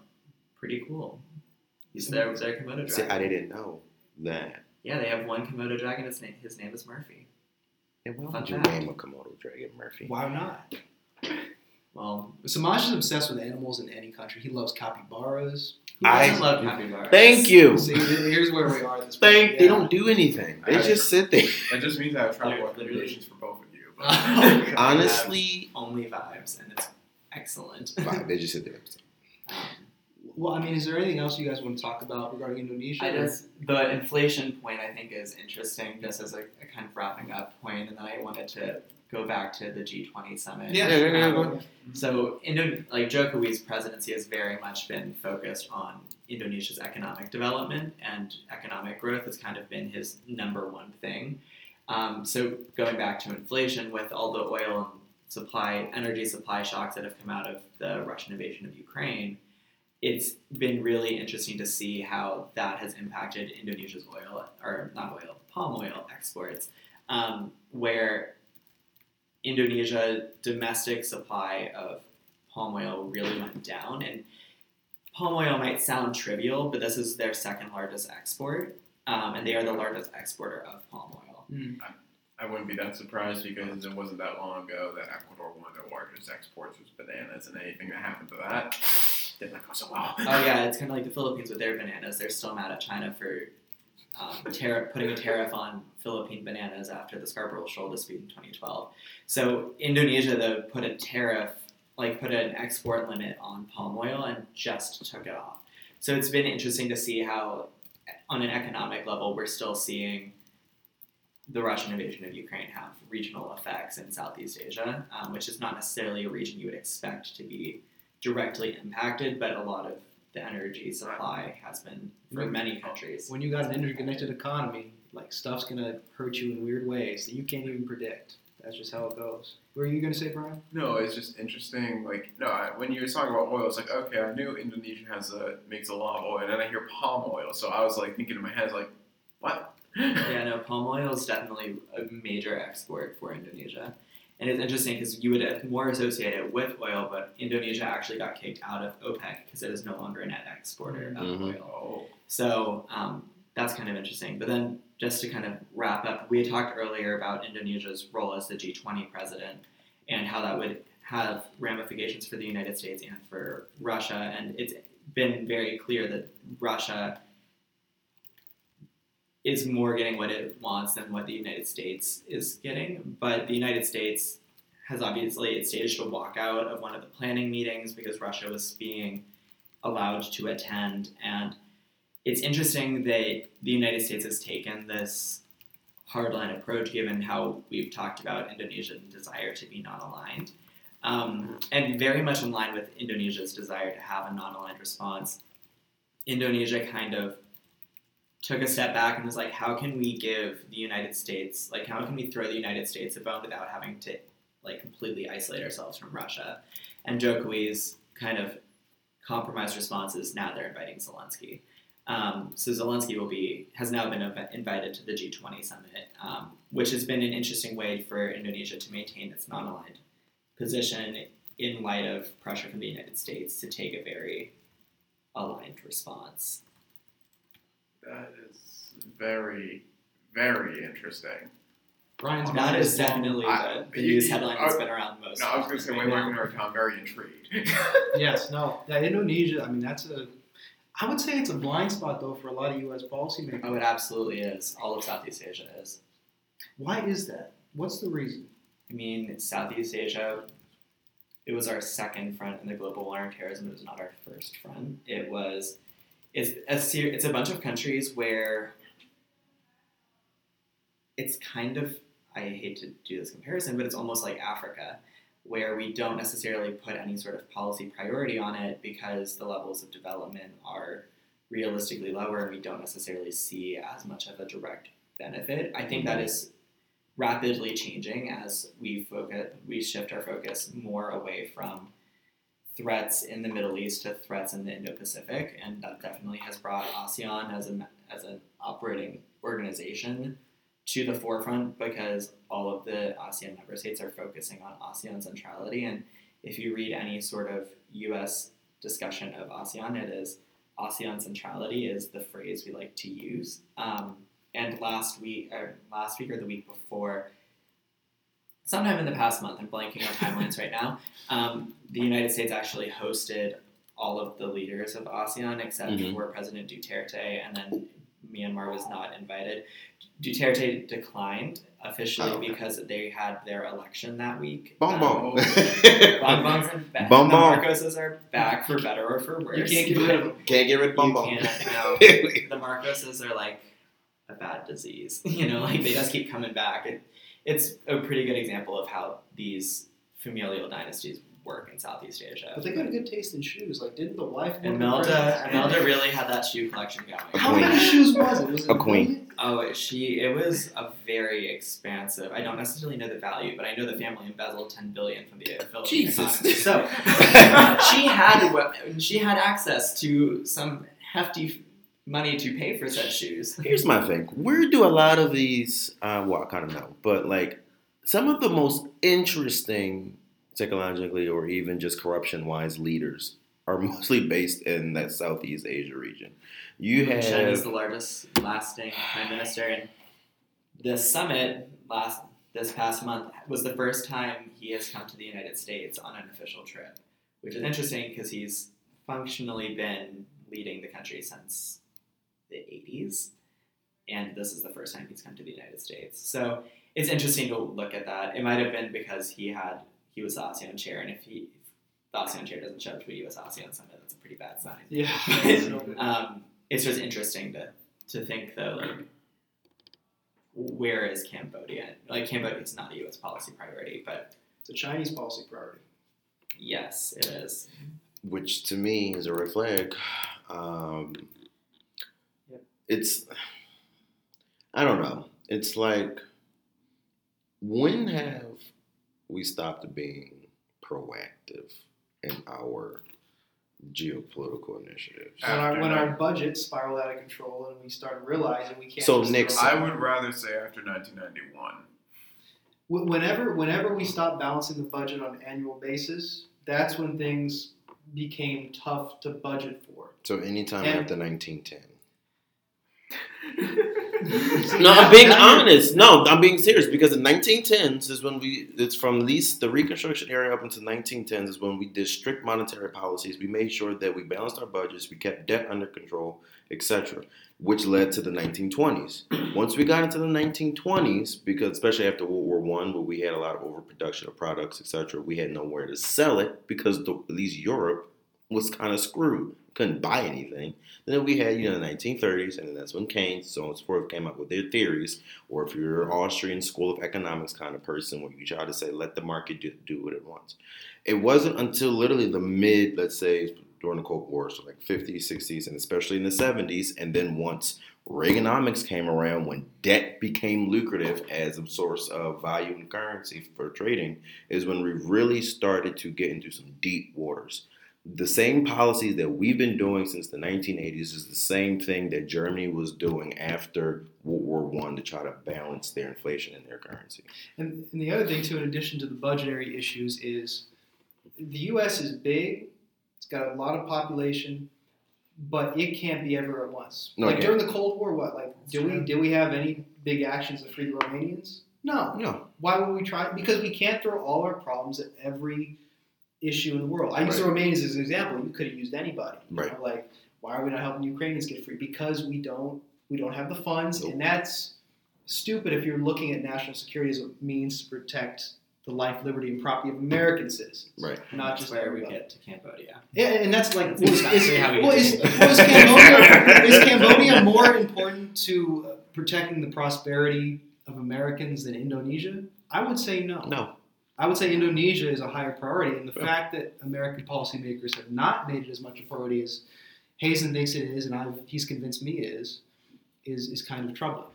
pretty cool. He's hmm. there with their Komodo See. I didn't know that. Yeah, they have one Komodo dragon. His name, his name is Murphy. And why Fun would you name a Komodo dragon Murphy? Why not? *coughs* Well, Samaj is obsessed with animals in any country. He loves capybaras. Who I- love Happy love? Thank you. See, here's where we are at this point. Thank. They don't do anything. They I- just sit there. That just means I have travel Literally. recommendations for both of you. But *laughs* Honestly, only vibes, and it's excellent. fine. They just sit there. Well, I mean, is there anything else you guys want to talk about regarding Indonesia? I just the inflation point I think is interesting, just as a, a kind of wrapping up point, and then I wanted to go back to the G20 summit. Yeah, Yeah, yeah, yeah, um. So, Indo- like Jokowi's presidency has very much been focused on Indonesia's economic development, and economic growth has kind of been his number one thing. Um, so, going back to inflation, with all the oil and supply, energy supply shocks that have come out of the Russian invasion of Ukraine, it's been really interesting to see how that has impacted Indonesia's oil, or not oil, palm oil exports, um, where Indonesia domestic supply of palm oil really went down. And palm oil might sound trivial, but this is their second largest export, um, and they are the largest exporter of palm oil. I wouldn't be that surprised because it wasn't that long ago that Ecuador, one of their largest exports, was bananas, and anything that happened to that did not go so well. Oh yeah, it's kind of like the Philippines with their bananas. They're still mad at China for um, putting a tariff on Philippine bananas after the Scarborough Shoal dispute in 2012. So Indonesia though put a tariff, like put an export limit on palm oil and just took it off. So it's been interesting to see how, on an economic level, we're still seeing the Russian invasion of Ukraine have regional effects in Southeast Asia, um, which is not necessarily a region you would expect to be directly impacted, but a lot of the energy supply has been for many countries. when you got an interconnected economy, like stuff's gonna hurt you in weird ways that you can't even predict. That's just how it goes. What are you gonna say, Brian? No, it's just interesting. Like, no, I, when you were talking about oil, it's like, okay, I knew Indonesia has a makes a lot of oil, and then I hear palm oil, so I was like thinking in my head, like, what? yeah, no, palm oil is definitely a major export for Indonesia. And it's interesting because you would more associate it with oil, but Indonesia actually got kicked out of OPEC because it is no longer a net exporter of Mhm. oil. So um, that's kind of interesting. But then, just to kind of wrap up, we had talked earlier about Indonesia's role as the G20 president and how that would have ramifications for the United States and for Russia. And it's been very clear that Russia is more getting what it wants than what the United States is getting. But the United States has obviously staged a walkout of one of the planning meetings because Russia was being allowed to attend. And it's interesting that the United States has taken this hardline approach given how we've talked about Indonesia's desire to be non aligned. Um, and very much in line with Indonesia's desire to have a non aligned response, Indonesia kind of took a step back and was like, how can we give the United States, like, how can we throw the United States a bone without having to, like, completely isolate ourselves from Russia? And Jokowi's kind of compromised response is now they're inviting Zelensky. Um, so Zelensky will be has now been inv- invited to the G20 summit, um, which has been an interesting way for Indonesia to maintain its non-aligned position in light of pressure from the United States to take a very aligned response. That is very, very interesting. Brian's That mind is blown. definitely I- the, the you- news headline that's been around most. No, I was going to say, right when now. we're going to I'm very intrigued. *laughs* Yes, no. Yeah, Indonesia, I mean, that's a, I would say it's a blind spot, though, for a lot of U.S. policymakers. Oh, it absolutely is. All of Southeast Asia is. Why is that? What's the reason? I mean, Southeast Asia, it was our second front in the global war on terrorism. It was not our first front. It was, it's a, ser- it's a bunch of countries where it's kind of, I hate to do this comparison, but it's almost like Africa, where we don't necessarily put any sort of policy priority on it because the levels of development are realistically lower and we don't necessarily see as much of a direct benefit. I think that is rapidly changing as we focus, we shift our focus more away from threats in the Middle East to threats in the Indo-Pacific, and that definitely has brought ASEAN as an as an operating organization to the forefront because all of the ASEAN member states are focusing on ASEAN centrality. And if you read any sort of U.S. discussion of ASEAN, it is ASEAN centrality is the phrase we like to use. Um, and last week, or last week or the week before, sometime in the past month, I'm blanking on timelines right now. Um, the United States actually hosted all of the leaders of ASEAN except Mhm. for President Duterte, and then Myanmar was not invited. Duterte declined officially Oh, okay. because they had their election that week. Bong Um, bong. *laughs* Bong bongs are back. Bong the bong. Marcoses are back for better or for worse. You can't get rid of *laughs* them. Can't get rid of bum You can't, no. *laughs* the Marcoses are like a bad disease. You know, like they just keep coming back. It, it's a pretty good example of how these familial dynasties work in Southeast Asia. But they got a good taste in shoes. Like, didn't the wife? work Imelda, with presidents? Imelda really had that shoe collection going. How queen. many shoes was it? Was it A queen. Oh, she. It was a very expansive. I don't necessarily know the value, but I know the family embezzled ten billion from the Philippine Jesus. economy. So *laughs* she had we- she had access to some hefty money to pay for said shoes. Here's my thing. Where do a lot of these, uh, well, I kind of know, but like some of the most interesting technologically or even just corruption wise leaders are *laughs* mostly based in that Southeast Asia region. You have, the largest lasting prime minister, and the summit last this past month was the first time he has come to the United States on an official trip, which is interesting because he's functionally been leading the country since the 80s, and this is the first time he's come to the United States. So it's interesting to look at that. It might have been because he had he was the ASEAN chair, and if he if the ASEAN chair doesn't show up to a U.S. ASEAN summit, that's a pretty bad sign. Yeah. *laughs* um, it's just interesting to to think though, like where is Cambodia? Like Cambodia is not a U.S. policy priority, but it's a Chinese policy priority. yes, it is. which to me is a red flag. Um, Yep. It's, I don't know. It's like, when have we stopped being proactive in our geopolitical initiatives? When our, when our budget spiraled out of control and we started realizing we can't. So, just Nick, I would rather say after 1991. Whenever, whenever we stopped balancing the budget on an annual basis, that's when things became tough to budget for. So anytime And- after 1910. *laughs* No, I'm being honest. No, I'm being serious because the 1910s is when we. It's from least the Reconstruction era up until 1910s is when we did strict monetary policies. We made sure that we balanced our budgets, we kept debt under control, etc., which led to the 1920s. Once we got into the 1920s, because especially after World War One, where we had a lot of overproduction of products, etc., we had nowhere to sell it because the, at least Europe was kind of screwed, couldn't buy anything. Then we had, you know, the 1930s, and that's when Keynes, so on and so forth, came up with their theories. Or if you're an Austrian School of Economics kind of person, where you try to say, let the market do, do what it wants. It wasn't until literally the mid, let's say, during the Cold War, so like 50s, 60s, and especially in the 70s, and then once Reaganomics came around, when debt became lucrative as a source of value and currency for trading, is when we really started to get into some deep waters the same policies that we've been doing since the 1980s is the same thing that Germany was doing after World War One to try to balance their inflation in their currency. And, and the other thing too, in addition to the budgetary issues, is the U.S. is big. It's got a lot of population, but it can't be everywhere at once. No, like during the Cold War, what like do we do we have any big actions to free the Romanians? No. No, Why would we try? Because we can't throw all our problems at every issue in the world. I use the Right. Romanians as an example. You could have used anybody. you Right. know, like why are we not helping Ukrainians get free? Because we don't we don't have the funds, Nope. and that's stupid if you're looking at national security as a means to protect the life, liberty, and property of American citizens, right. not just where we everybody. get to Cambodia. Yeah, and that's like That's well, is, exactly how we well, is, is Cambodia is Cambodia more important to uh, protecting the prosperity of Americans than Indonesia? I would say no. No, I would say Indonesia is a higher priority, and the Yeah. fact that American policymakers have not made it as much a priority as Hazen thinks it is, and I've, he's convinced me is, is is kind of troubling.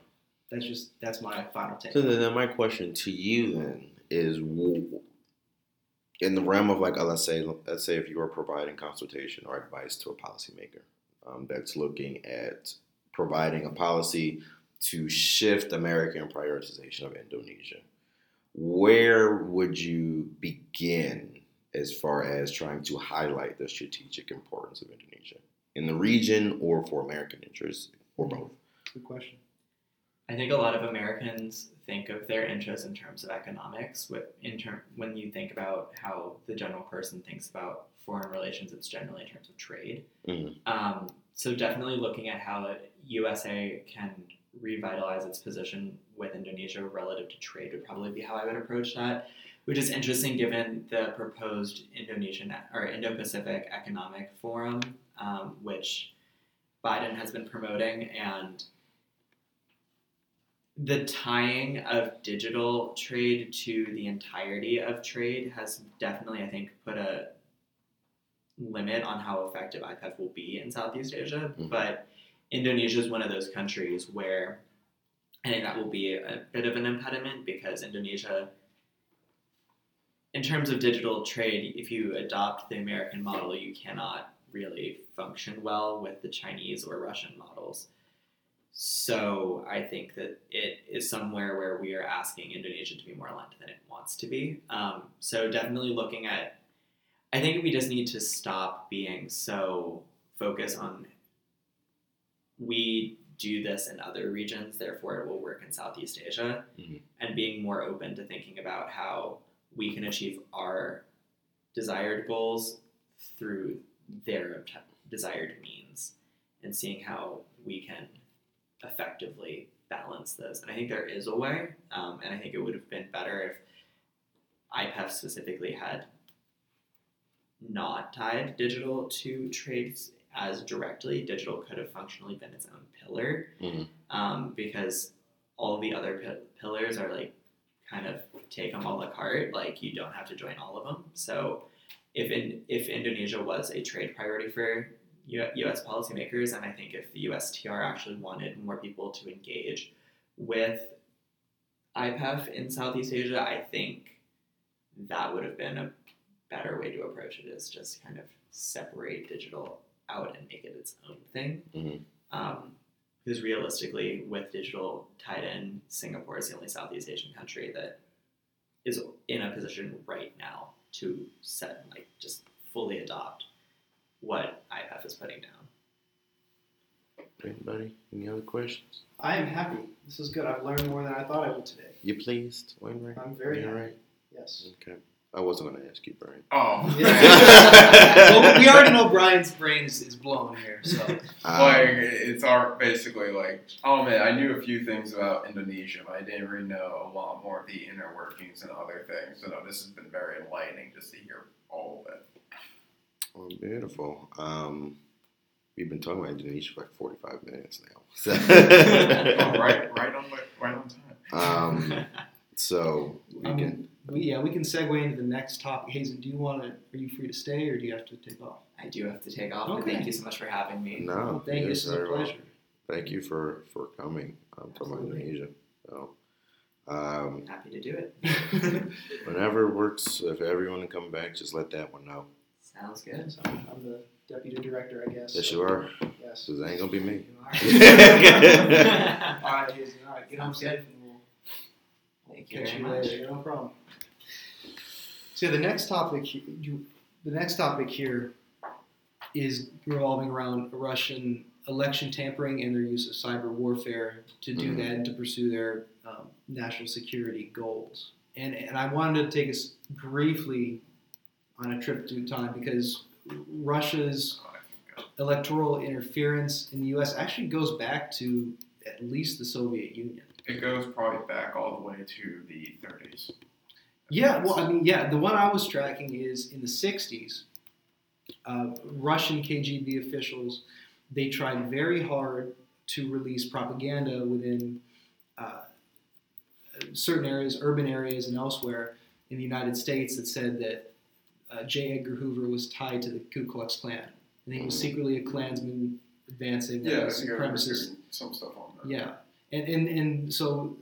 That's just that's my final take. So then, my question to you then is, in the realm of like, let's say, let's say if you are providing consultation or advice to a policymaker um, that's looking at providing a policy to shift American prioritization of Indonesia, where would you begin as far as trying to highlight the strategic importance of Indonesia in the region or for American interests or both? Good question. I think a lot of Americans think of their interests in terms of economics. With in term, when you think about how the general person thinks about foreign relations, it's generally in terms of trade. Mhm. Um, so definitely looking at how the USA can revitalize its position with Indonesia relative to trade would probably be how I would approach that. Which is interesting given the proposed Indonesian or Indo-Pacific Economic Forum, um, which Biden has been promoting and the tying of digital trade to the entirety of trade has definitely, I think, put a limit on how effective IPEF will be in Southeast Asia. Mhm. But Indonesia is one of those countries where I think that will be a bit of an impediment because Indonesia, in terms of digital trade, if you adopt the American model, you cannot really function well with the Chinese or Russian models. So I think that it is somewhere where we are asking Indonesia to be more aligned than it wants to be. Um, so definitely looking at, I think we just need to stop being so focused on we do this in other regions, therefore it will work in Southeast Asia, Mhm. and being more open to thinking about how we can achieve our desired goals through their desired means and seeing how we can effectively balance those. And I think there is a way, um, and I think it would have been better if IPEF specifically had not tied digital to trades as directly. Digital could have functionally been its own pillar Mhm. um, because all the other pi- pillars are like kind of take them a la carte. Like you don't have to join all of them. So if in, if Indonesia was a trade priority for U- U.S. policymakers, and I think if the USTR actually wanted more people to engage with IPEF in Southeast Asia, I think that would have been a better way to approach it. Is just kind of separate digital out and make it its own thing. Mhm. Um, because realistically, with digital tied in, Singapore is the only Southeast Asian country that is in a position right now to set like just fully adopt what IPEF is putting down. Anybody? Any other questions? I am happy. This is good. I've learned more than I thought I would today. You pleased, Wainwright? I'm very You happy. alright? Yes. Okay. I wasn't going to ask you, Brian. Oh, Yeah. *laughs* Yeah. *laughs* well, we *laughs* already know Brian's brain is, is blown here, so Um, like it's our basically like oh man, I knew a few things about Indonesia, but I didn't really know a lot more of the inner workings and other things. So no, this has been very enlightening just to hear all of it. well, beautiful. Um, we've been talking about Indonesia for like 45 minutes now. So, Oh, right, right on, right on time. um, so we Um, can. We, yeah, we can segue into the next topic. Hazen, do you want to? Are you free to stay, or do you have to take off? I do have to take off, but Okay. thank you so much for having me. No, Thank you. you're This is a very welcome. pleasure. Thank you for for coming. I'm talking about Absolutely. Indonesia. So, um, Happy to do it. *laughs* whenever it works, if everyone can come back, just let that one know. Sounds good. So I'm the deputy director, I guess. Yes, so- you are. Yes. Because it ain't gonna be me. *laughs* All right, Hazen. All right, get home safe, and we'll Thank you catch very you much. later. No problem. So the next topic, you, the next topic here is revolving around Russian election tampering and their use of cyber warfare to do Mhm. that and to pursue their um, national security goals. And and I wanted to take us briefly on a trip through time because Russia's electoral interference in the U.S. actually goes back to at least the Soviet Union. It goes probably back all the way to the 30s. Yeah, well, I mean, yeah, the one I was tracking is in the 60s. Uh, Russian KGB officials they tried very hard to release propaganda within uh, certain areas, urban areas, and elsewhere in the United States that said that uh, J. Edgar Hoover was tied to the Ku Klux Klan, and he was secretly a Klansman advancing Yeah, I a think supremacist some stuff on that. yeah, and and, and so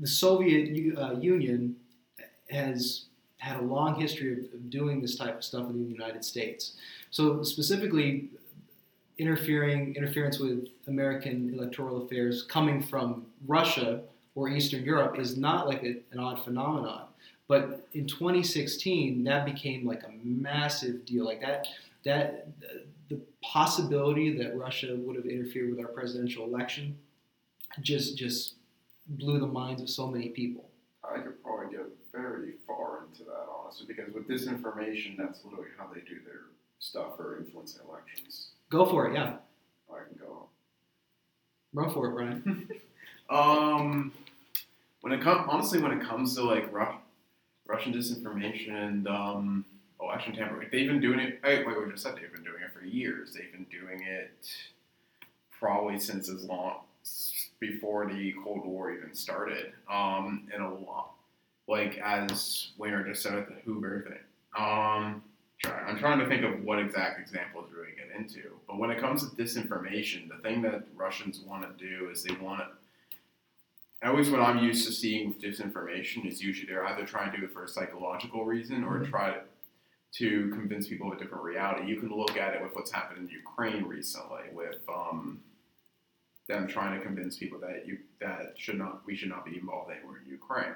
the Soviet uh, Union has had a long history of, of doing this type of stuff in the United States. So specifically, interfering interference with American electoral affairs coming from Russia or Eastern Europe is not like a, an odd phenomenon. But in 2016, that became like a massive deal. Like that, that the possibility that Russia would have interfered with our presidential election just just blew the minds of so many people. I probably get very far into because with disinformation, that's literally how they do their stuff for influencing elections. Go for it, yeah. I can go. Run for it, Brian. *laughs* Um, when it comes, honestly, when it comes to like Ru- Russian disinformation and um, election tampering, they've been doing it. Hey, wait, we just said they've been doing it for years. They've been doing it probably since as long before the Cold War even started. Um, and a lot, like as Wayner just said at the Hoover thing. Um, try, I'm trying to think of what exact examples we really get into. But when it comes to disinformation, the thing that Russians want to do is they want to. At least what I'm used to seeing with disinformation is usually they're either trying to do it for a psychological reason or Mhm. try to, to convince people of a different reality. You can look at it with what's happened in Ukraine recently, with um, them trying to convince people that you that should not we should not be involved anywhere in Ukraine.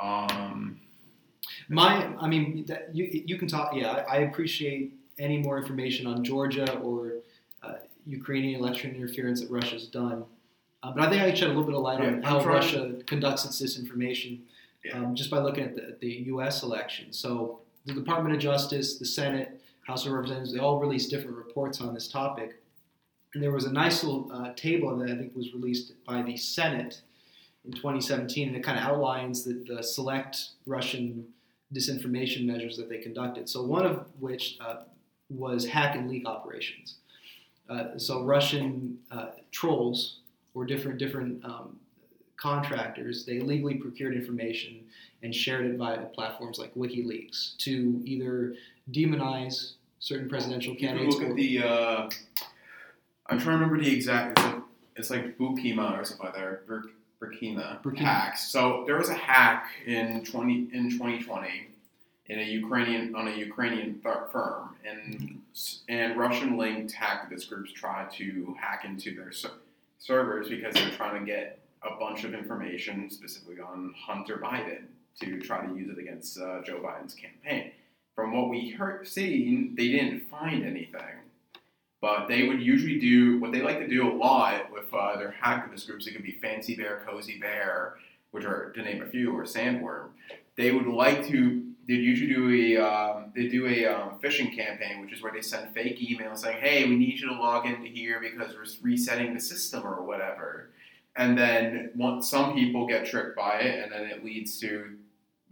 Um, My, I mean, that, you you can talk. Yeah, I, appreciate any more information on Georgia or uh, Ukrainian election interference that Russia's done. Uh, but I think I shed a little bit of light Yeah, on how Russia conducts its disinformation Yeah. um, just by looking at the, the U.S. election. So the Department of Justice, the Senate, House of Representatives, they all released different reports on this topic. And there was a nice little uh, table that I think was released by the Senate in 2017, and it kind of outlines the, the select Russian disinformation measures that they conducted. So one of which uh, was hack and leak operations. Uh, so Russian uh, trolls or different different um, contractors they illegally procured information and shared it via platforms like WikiLeaks to either demonize certain presidential candidates. look or- at the. Uh, I'm trying to remember the exact. It's like, it's like Bukima or something like that. Bur- Burisma, Burisma. hacks. So there was a hack in 20 in 2020 in a Ukrainian on a Ukrainian fir- firm, and and Russian linked hacktivist groups tried to hack into their ser- servers because they're trying to get a bunch of information specifically on Hunter Biden to try to use it against uh, Joe Biden's campaign. From what we heard, seen, they didn't find anything. But they would usually do what they like to do a lot with uh, their hacktivist groups. It could be Fancy Bear, Cozy Bear, which are to name a few, or Sandworm. They would like to. They'd usually do a um, they do a um, phishing campaign, which is where they send fake emails saying, "Hey, we need you to log into here because we're resetting the system or whatever." And then once some people get tricked by it, and then it leads to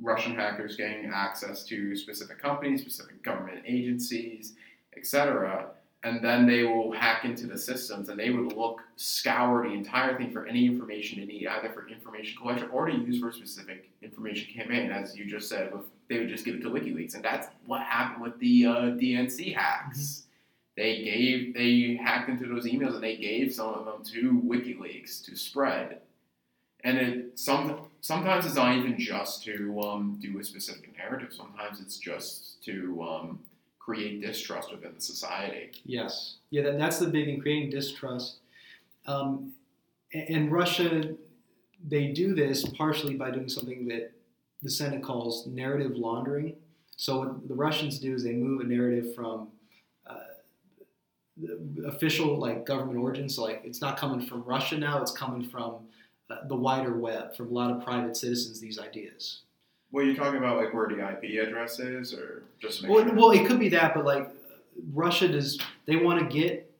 Russian hackers getting access to specific companies, specific government agencies, etc and then they will hack into the systems and they would look scour the entire thing for any information they need either for information collection or to use for a specific information campaign as you just said with, they would just give it to wikileaks and that's what happened with the uh, dnc hacks mm-hmm. they gave they hacked into those emails and they gave some of them to wikileaks to spread and it some sometimes it's not even just to um, do a specific narrative sometimes it's just to um, create distrust within the society. Yes, yeah, that, that's the big thing, creating distrust. Um, and, Russia, they do this partially by doing something that the Senate calls narrative laundering. So what the Russians do is they move a narrative from uh, official like government origins. So like it's not coming from Russia now; it's coming from uh, the wider web, from a lot of private citizens. These ideas. Well, you're talking about like where the IP address is, or just well, sure? well, it could be that, but like Russia does, they want to get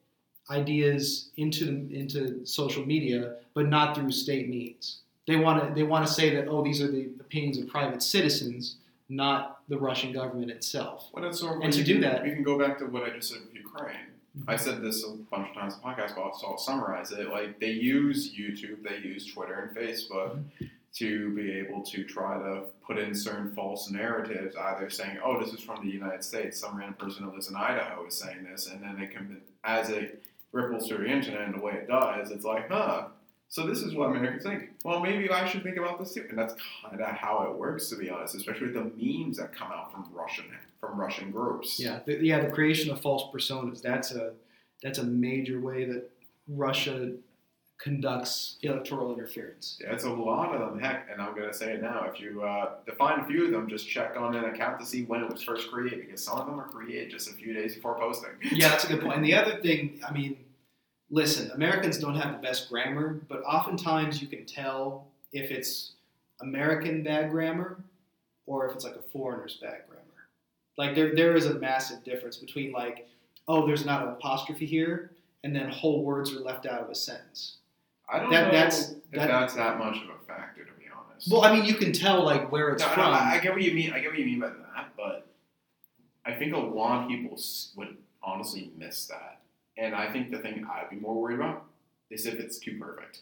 ideas into into social media, but not through state means. They want to they want to say that oh, these are the opinions of private citizens, not the Russian government itself. Well, that's sort of and to do can, that, you can go back to what I just said with Ukraine. Mm-hmm. I said this a bunch of times in the podcast, but I'll, so I'll summarize it. Like they use YouTube, they use Twitter and Facebook. Mm-hmm to be able to try to put in certain false narratives, either saying, "Oh, this is from the United States," some random person who lives in Idaho is saying this, and then they can, as it ripples through the internet and the way it does, it's like, "Huh." So this is what Americans think. Well, maybe I should think about this too, and that's kind of how it works, to be honest. Especially with the memes that come out from Russian from Russian groups. Yeah, the, yeah, the creation of false personas. That's a that's a major way that Russia conducts electoral interference. Yeah, it's a lot of them. Heck, and I'm going to say it now. If you uh, define a few of them, just check on an account to see when it was first created, because some of them are created just a few days before posting. yeah, that's a good point. And the other thing, I mean, listen, Americans don't have the best grammar, but oftentimes you can tell if it's American bad grammar or if it's like a foreigner's bad grammar. Like there, there is a massive difference between like, oh, there's not an apostrophe here, and then whole words are left out of a sentence. I don't that, know that's, if that, that's that much of a factor, to be honest. Well, I mean, you can tell like where it's no, from. No, I get what you mean. I get what you mean by that, but I think a lot of people would honestly miss that. And I think the thing I'd be more worried about is if it's too perfect.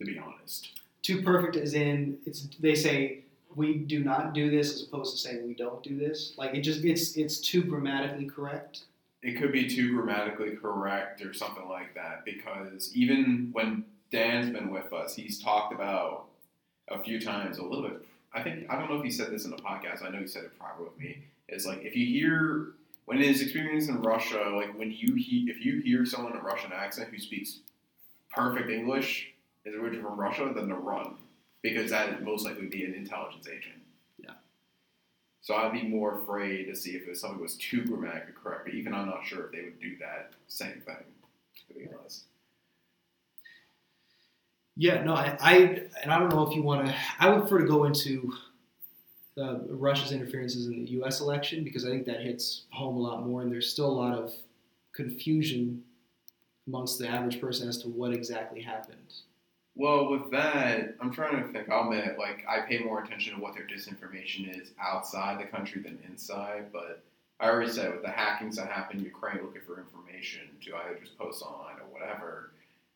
To be honest. Too perfect as in it's. They say we do not do this as opposed to saying we don't do this. Like it just it's it's too grammatically correct it could be too grammatically correct or something like that because even when Dan's been with us, he's talked about a few times a little bit. I think I don't know if he said this in the podcast. I know he said it prior with me. Is like if you hear when his experience in Russia, like when you he, if you hear someone in a Russian accent who speaks perfect English, is originally from Russia, then to run because that would most likely be an intelligence agent. So I'd be more afraid to see if something was too grammatically correct. But even I'm not sure if they would do that same thing. To be honest. Yeah, no, I, I and I don't know if you want to. I would prefer to go into uh, Russia's interferences in the U.S. election because I think that hits home a lot more, and there's still a lot of confusion amongst the average person as to what exactly happened. Well, with that, I'm trying to think. I'll admit, like, I pay more attention to what their disinformation is outside the country than inside. But I already said with the hackings that happen in Ukraine, looking for information to either just post online or whatever.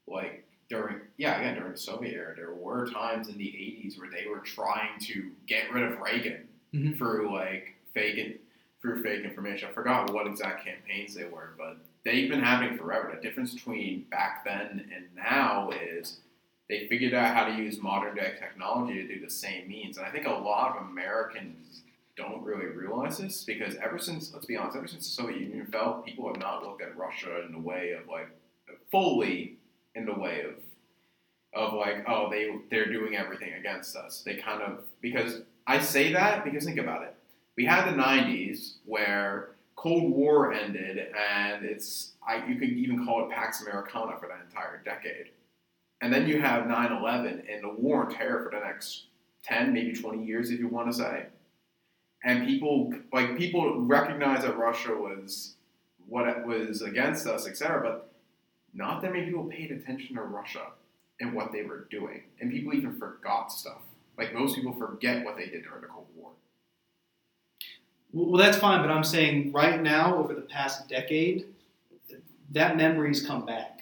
Like during, yeah, again during the Soviet era, there were times in the '80s where they were trying to get rid of Reagan mm-hmm. through like fake through fake information. I forgot what exact campaigns they were, but they've been happening forever. The difference between back then and now is they figured out how to use modern day technology to do the same means. And I think a lot of Americans don't really realize this because ever since, let's be honest, ever since the Soviet Union fell, people have not looked at Russia in the way of like fully in the way of of like oh they they're doing everything against us. They kind of because I say that because think about it. We had the '90s where Cold War ended, and it's I, you could even call it Pax Americana for that entire decade. And then you have 9/11 and the war on terror for the next 10, maybe 20 years, if you want to say. And people like people recognize that Russia was what it was against us, etc. But not that many people paid attention to Russia and what they were doing, and people even forgot stuff. Like most people forget what they did during the Cold War. Well, that's fine, but I'm saying right now, over the past decade, that memory's come back.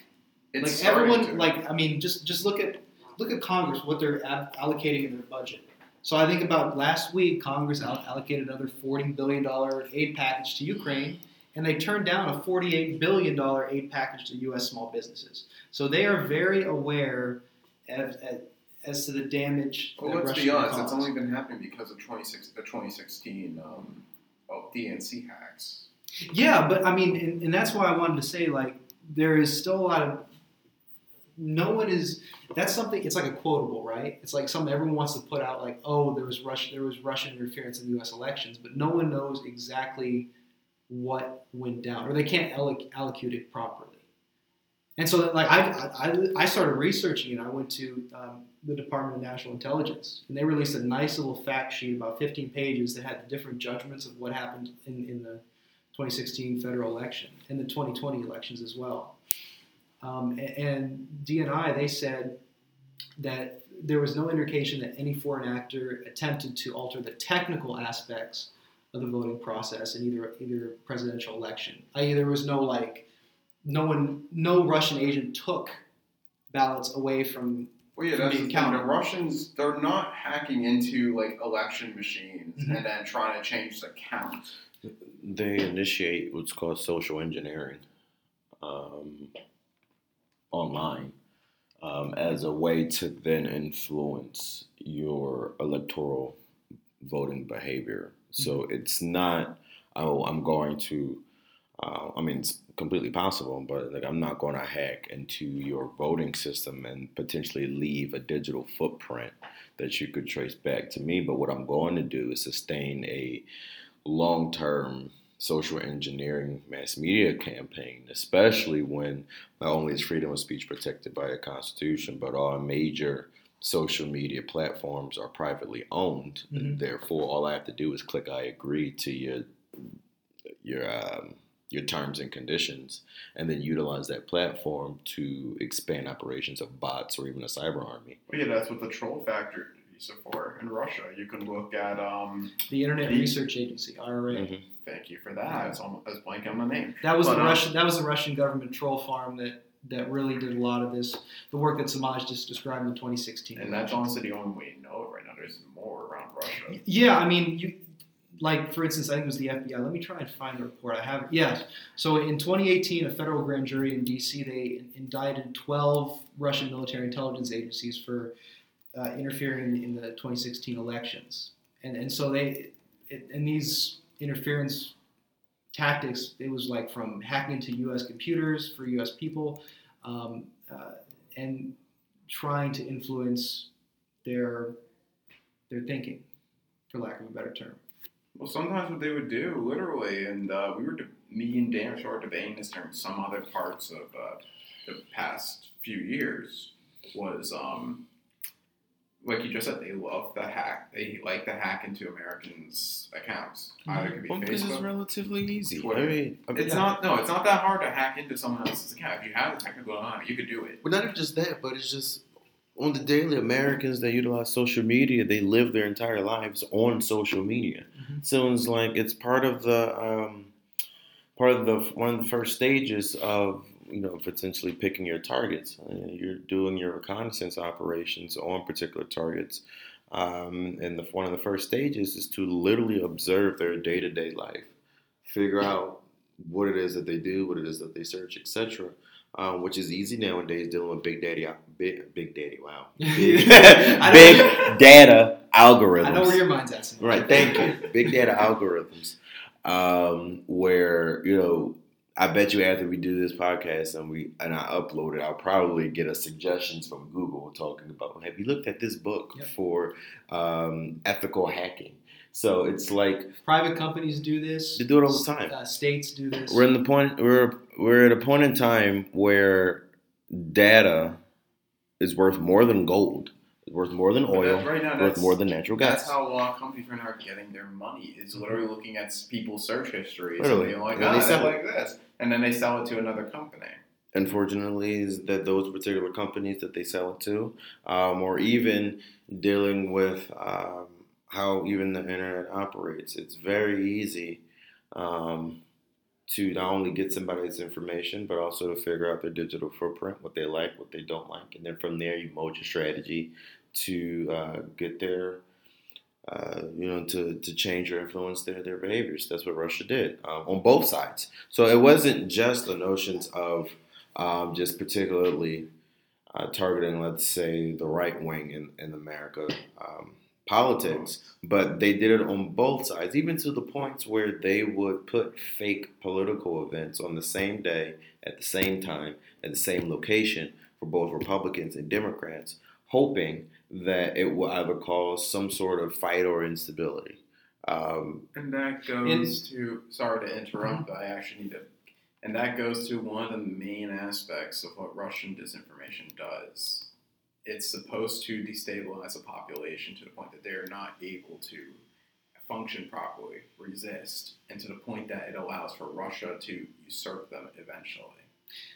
It's like everyone, to. like I mean, just just look at look at Congress, what they're ab- allocating in their budget. So I think about last week, Congress al- allocated another forty billion dollar aid package to Ukraine, and they turned down a forty-eight billion dollar aid package to U.S. small businesses. So they are very aware as, as, as to the damage. Well, that let's Russia be honest. caused. It's only been happening because of 26, the 2016 um, oh, DNC hacks. Yeah, but I mean, and, and that's why I wanted to say like there is still a lot of no one is that's something it's like a quotable right it's like something everyone wants to put out like oh there was russian there was russian interference in the us elections but no one knows exactly what went down or they can't alloc- allocate it properly and so like I, I, I started researching it i went to um, the department of national intelligence and they released a nice little fact sheet about 15 pages that had the different judgments of what happened in, in the 2016 federal election and the 2020 elections as well. Um, a- and DNI, they said that there was no indication that any foreign actor attempted to alter the technical aspects of the voting process in either either presidential election. I.e., there was no like, no one, no Russian agent took ballots away from. Well, yeah, From that's the being thing. The counted. Russians, they're not hacking into like election machines Mhm. and then trying to change the count. They initiate what's called social engineering um, online um, as a way to then influence your electoral voting behavior. So it's not, oh, I'm going to, uh, I mean, it's completely possible, but like I'm not going to hack into your voting system and potentially leave a digital footprint that you could trace back to me. But what I'm going to do is sustain a long term social engineering mass media campaign, especially when not only is freedom of speech protected by the Constitution, but all major social media platforms are privately owned. Mhm. Therefore, all I have to do is click I agree to your your um, your terms and conditions, and then utilize that platform to expand operations of bots or even a cyber army. Well, yeah, that's what the troll factories are for in Russia. You can look at. Um, The Internet The- Research Agency (IRA). Mhm. Thank you for that. It's almost it's blank on my name. That was But, the um, Russian. That was the Russian government troll farm that that really did a lot of this. The work that Samaj just described in 2016. And that's honestly the only way you know it right now. There's more around Russia. Yeah, I mean, you like for instance, I think it was the FBI. Let me try and find the report. I have. Yes. So in 2018, a federal grand jury in D.C. they indicted 12 Russian military intelligence agencies for uh, interfering in the 2016 elections, and and so they it, and these interference tactics it was like from hacking into U.S. computers for U.S. people, um, uh, and trying to influence their their thinking, for lack of a better term. Well, sometimes what they would do, literally, and uh, we were, de- me and Dan Shaw were debating this during some other parts of uh, the past few years, was um, like you just said, they love the hack. They like to hack into Americans' accounts. Either it could be Well, because it's relatively easy. Twitter. I mean, I mean, It's not no, it's not that hard to hack into someone else's account. If you have the technical knowledge, you could do it. But not even just that, but it's just on the daily, Americans that utilize social media, they live their entire lives on social media. Mhm. So it's like it's part of the um, part of the one of the first stages of you know potentially picking your targets. Uh, You're doing your reconnaissance operations on particular targets. Um, and the, one of the first stages is to literally observe their day to day life, figure out what it is that they do, what it is that they search, etc um, which is easy nowadays dealing with big daddy, big, big daddy, wow, *laughs* big, big data algorithms. I know where your mind's at. Right, thank you. Big data algorithms, um, where you know I bet you after we do this podcast and we and I upload it, I'll probably get a suggestions from Google talking about have you looked at this book Yep. for um, ethical hacking? So it's like Private companies do this. they do it all the time. Uh, states do this. We're in the point we're we're at a point in time where data is worth more than gold, worth more than oil, right now, worth more than natural gas. That's how a lot of companies right now are getting their money. Is literally looking at people's search histories Literally. and like, And they they sell like this, and then they sell it to another company. unfortunately, is that those particular companies that they sell it to, um, or even dealing with um, how even the internet operates. It's very easy um, to not only get somebody's information, but also to figure out their digital footprint, what they like, what they don't like, and then from there you mold your strategy to uh, get their. Uh, you know, to, to change or influence their, their behaviors. That's what Russia did um, on both sides. So it wasn't just the notions of um, just particularly uh, targeting, let's say, the right wing in, in America um, politics, but they did it on both sides, even to the points where they would put fake political events on the same day, at the same time, at the same location for both Republicans and Democrats, hoping that it will either cause some sort of fight or instability. Um, And that goes to sorry to interrupt, but I actually need to. And that goes to one of the main aspects of what Russian disinformation does. It's supposed to destabilize a population to the point that they're not able to function properly, resist, and to the point that it allows for Russia to usurp them eventually.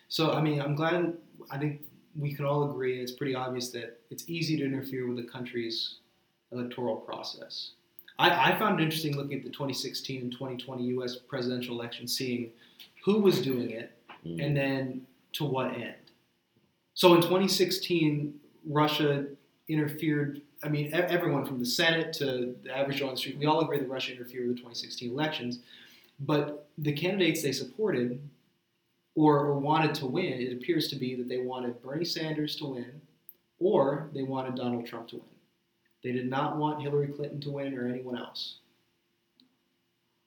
So, I mean, I'm glad. I think we can all agree it's pretty obvious that it's easy to interfere with a country's electoral process. I, I found it interesting looking at the 2016 and 2020 U.S. presidential election, seeing who was doing it mm, and then to what end. So in 2016, Russia interfered. I mean, everyone from the Senate to the average Joe on the street, we all agree that Russia interfered with the 2016 elections. But the candidates they supported or, or wanted to win, it appears to be that they wanted Bernie Sanders to win or they wanted Donald Trump to win. They did not want Hillary Clinton to win or anyone else.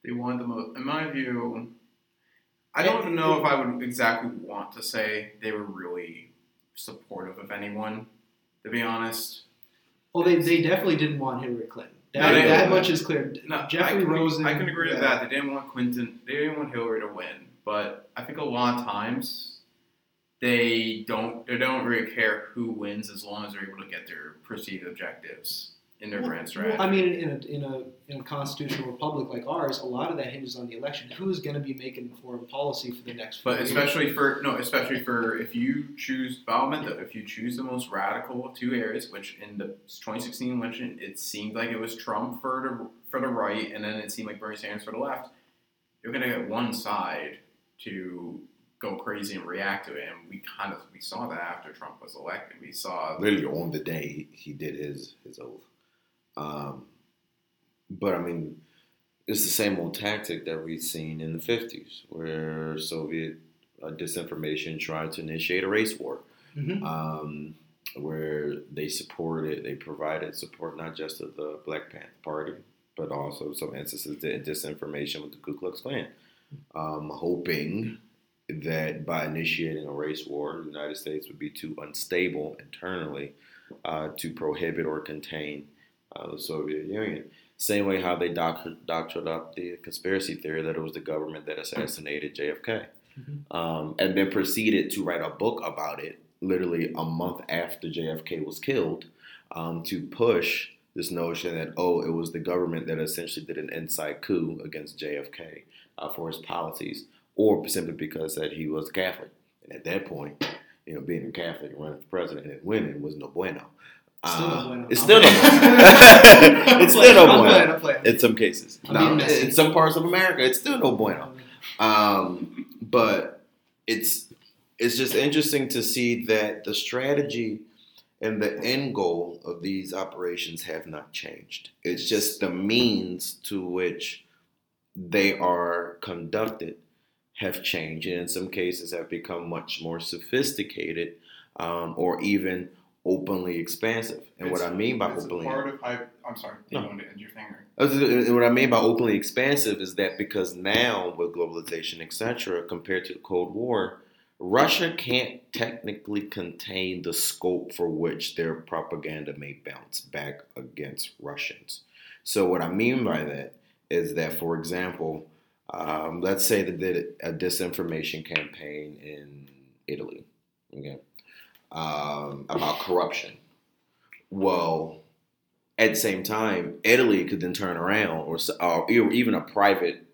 They wanted the most, in my view. I don't know if I would exactly want to say they were really supportive of anyone. To be honest, Well, they, they definitely didn't want Hillary Clinton. That, No, that much is clear. No, Jeffrey I can, Rosen. I can agree with that. They didn't want Clinton. They didn't want Hillary to win. But I think a lot of times they don't. They don't really care who wins as long as they're able to get their perceived objectives in their Well, grand well. I mean, in a, in a in a constitutional republic like ours, a lot of that hinges on the election. Who's going to be making foreign policy for the next? four But years? especially for no, especially for if you choose Baumento, if you choose the most radical of two areas, which in the 2016 election it seemed like it was Trump for the for the right, and then it seemed like Bernie Sanders for the left, you're gonna get one side to go crazy and react to it, and we kind of we saw that after Trump was elected. We saw literally on the day he, he did his his oath. Um, but I mean, it's the same old tactic that we've seen in the '50s, where Soviet uh, disinformation tried to initiate a race war, Mhm. um, where they supported, they provided support not just to the Black Panther Party, but also some instances of disinformation with the Ku Klux Klan, um, hoping that by initiating a race war, the United States would be too unstable internally uh, to prohibit or contain uh, the Soviet Union. Same way how they doct- doctored up the conspiracy theory that it was the government that assassinated JFK, Mhm. um, and then proceeded to write a book about it literally a month after JFK was killed um, to push this notion that oh it was the government that essentially did an inside coup against JFK uh, for his policies, or simply because that he was Catholic, and at that point, you know, being a Catholic and running for president and winning was no bueno. Still Uh. *laughs* It's still no bueno. it's still no bueno I'm playing. in some cases. No, in some parts of America, it's still no bueno. Um, but it's it's just interesting to see that the strategy and the end goal of these operations have not changed. It's just the means to which they are conducted have changed, and in some cases have become much more sophisticated, um, or even openly expansive. And what I mean by it's openly part of hy- I'm sorry, you No. wanted to end your finger. Uh, What I mean by openly expansive is that because now with globalization, etc., compared to the Cold War, Russia can't technically contain the scope for which their propaganda may bounce back against Russians. So what I mean by that is that, for example, um, let's say they did a disinformation campaign in Italy, okay, um, about corruption. Well, at the same time, Italy could then turn around, or, or even a private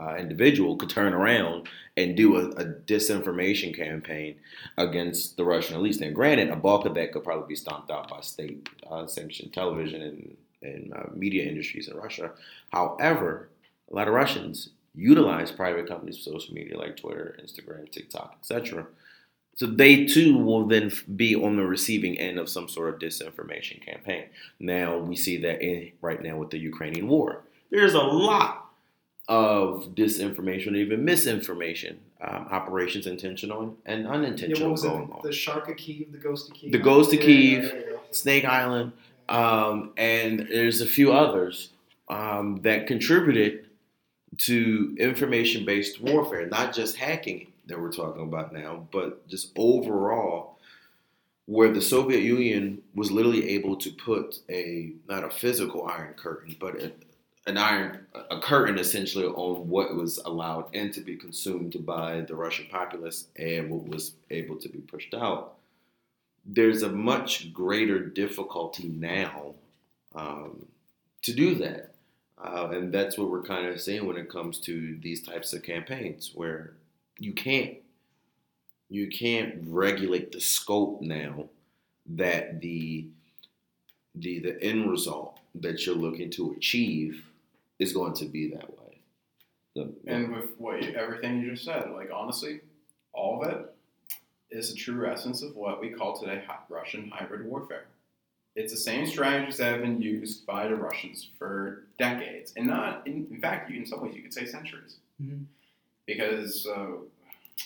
uh, individual could turn around and do a, a disinformation campaign against the Russian elites. Now, granted, a bulk of that could probably be stomped out by state uh, sanctioned television and, and uh, media industries in Russia. However, a lot of Russians utilize private companies social media like Twitter, Instagram, TikTok, etc. So they too will then be on the receiving end of some sort of disinformation campaign. Now we see that in, right now with the Ukrainian war. There's a lot of disinformation, even misinformation um, operations, intentional and Yeah, unintentional, what was it? going on. The Shark of Kiev, the Ghost of Kiev. The Ghost of Yeah, Kiev. yeah, yeah, Snake Island, um, and there's a few others um, that contributed to information-based warfare, not just hacking that we're talking about now, but just overall, where the Soviet Union was literally able to put a not a physical iron curtain, but a, an iron a curtain essentially on what was allowed and to be consumed by the Russian populace and what was able to be pushed out there's a much greater difficulty now um, to do that. Uh, and that's what we're kind of seeing when it comes to these types of campaigns where you can't you can't regulate the scope now that the the the end result that you're looking to achieve is going to be that way. The- And with what you, everything you just said, like honestly, all of it is the true essence of what we call today Russian hybrid warfare. It's the same strategies that have been used by the Russians for decades, and not in, in fact, you, in some ways, you could say centuries. Mhm. Because uh,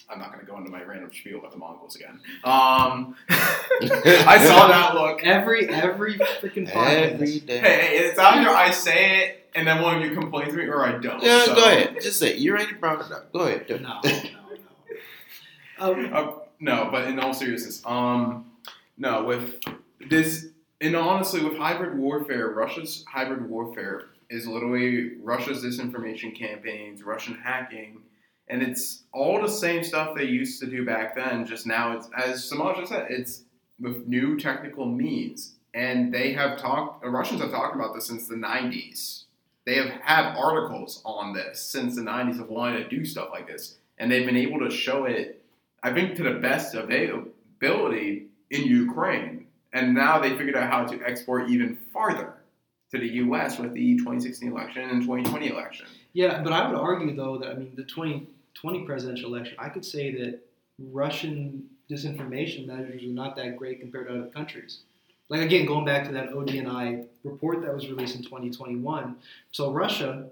I'm not going to go into my random spiel about the Mongols again. Um, *laughs* I saw *laughs* that look. Every every freaking podcast. every day. Hey, it's either I say it and then one of you complains to me, or I don't. Yeah, So- go ahead. Just say it. you already brought it up. Go ahead. do it. No, no, no. *laughs* Um, Uh, no, but in all seriousness, um, no, with this, and honestly, with hybrid warfare, Russia's hybrid warfare is literally Russia's disinformation campaigns, Russian hacking, and it's all the same stuff they used to do back then. Just now, it's as Samaj said, it's with new technical means, and they have talked. The Russians have talked about this since the '90s. They have had articles on this since the '90s of wanting to do stuff like this, and they've been able to show it I think to the best of their ability in Ukraine. And now they figured out how to export even farther to the U.S. with the 2016 election and 2020 election. yeah, but I would argue though that I mean the 2020 presidential election, I could say that Russian disinformation measures are not that great compared to other countries. Like again, going back to that ODNI report that was released in 2021. So Russia,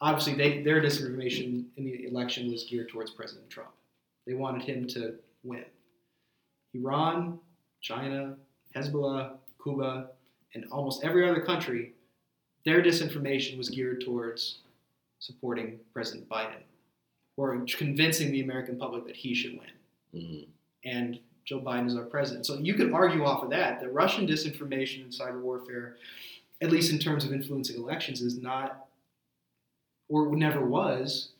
obviously, they, their disinformation in the election was geared towards President Trump. They wanted him to win. Iran, China, Hezbollah, Cuba, and almost every other country, their disinformation was geared towards supporting President Biden or convincing the American public that he should win. Mhm. And Joe Biden is our president. So you could argue off of that that Russian disinformation and cyber warfare, at least in terms of influencing elections, is not or never was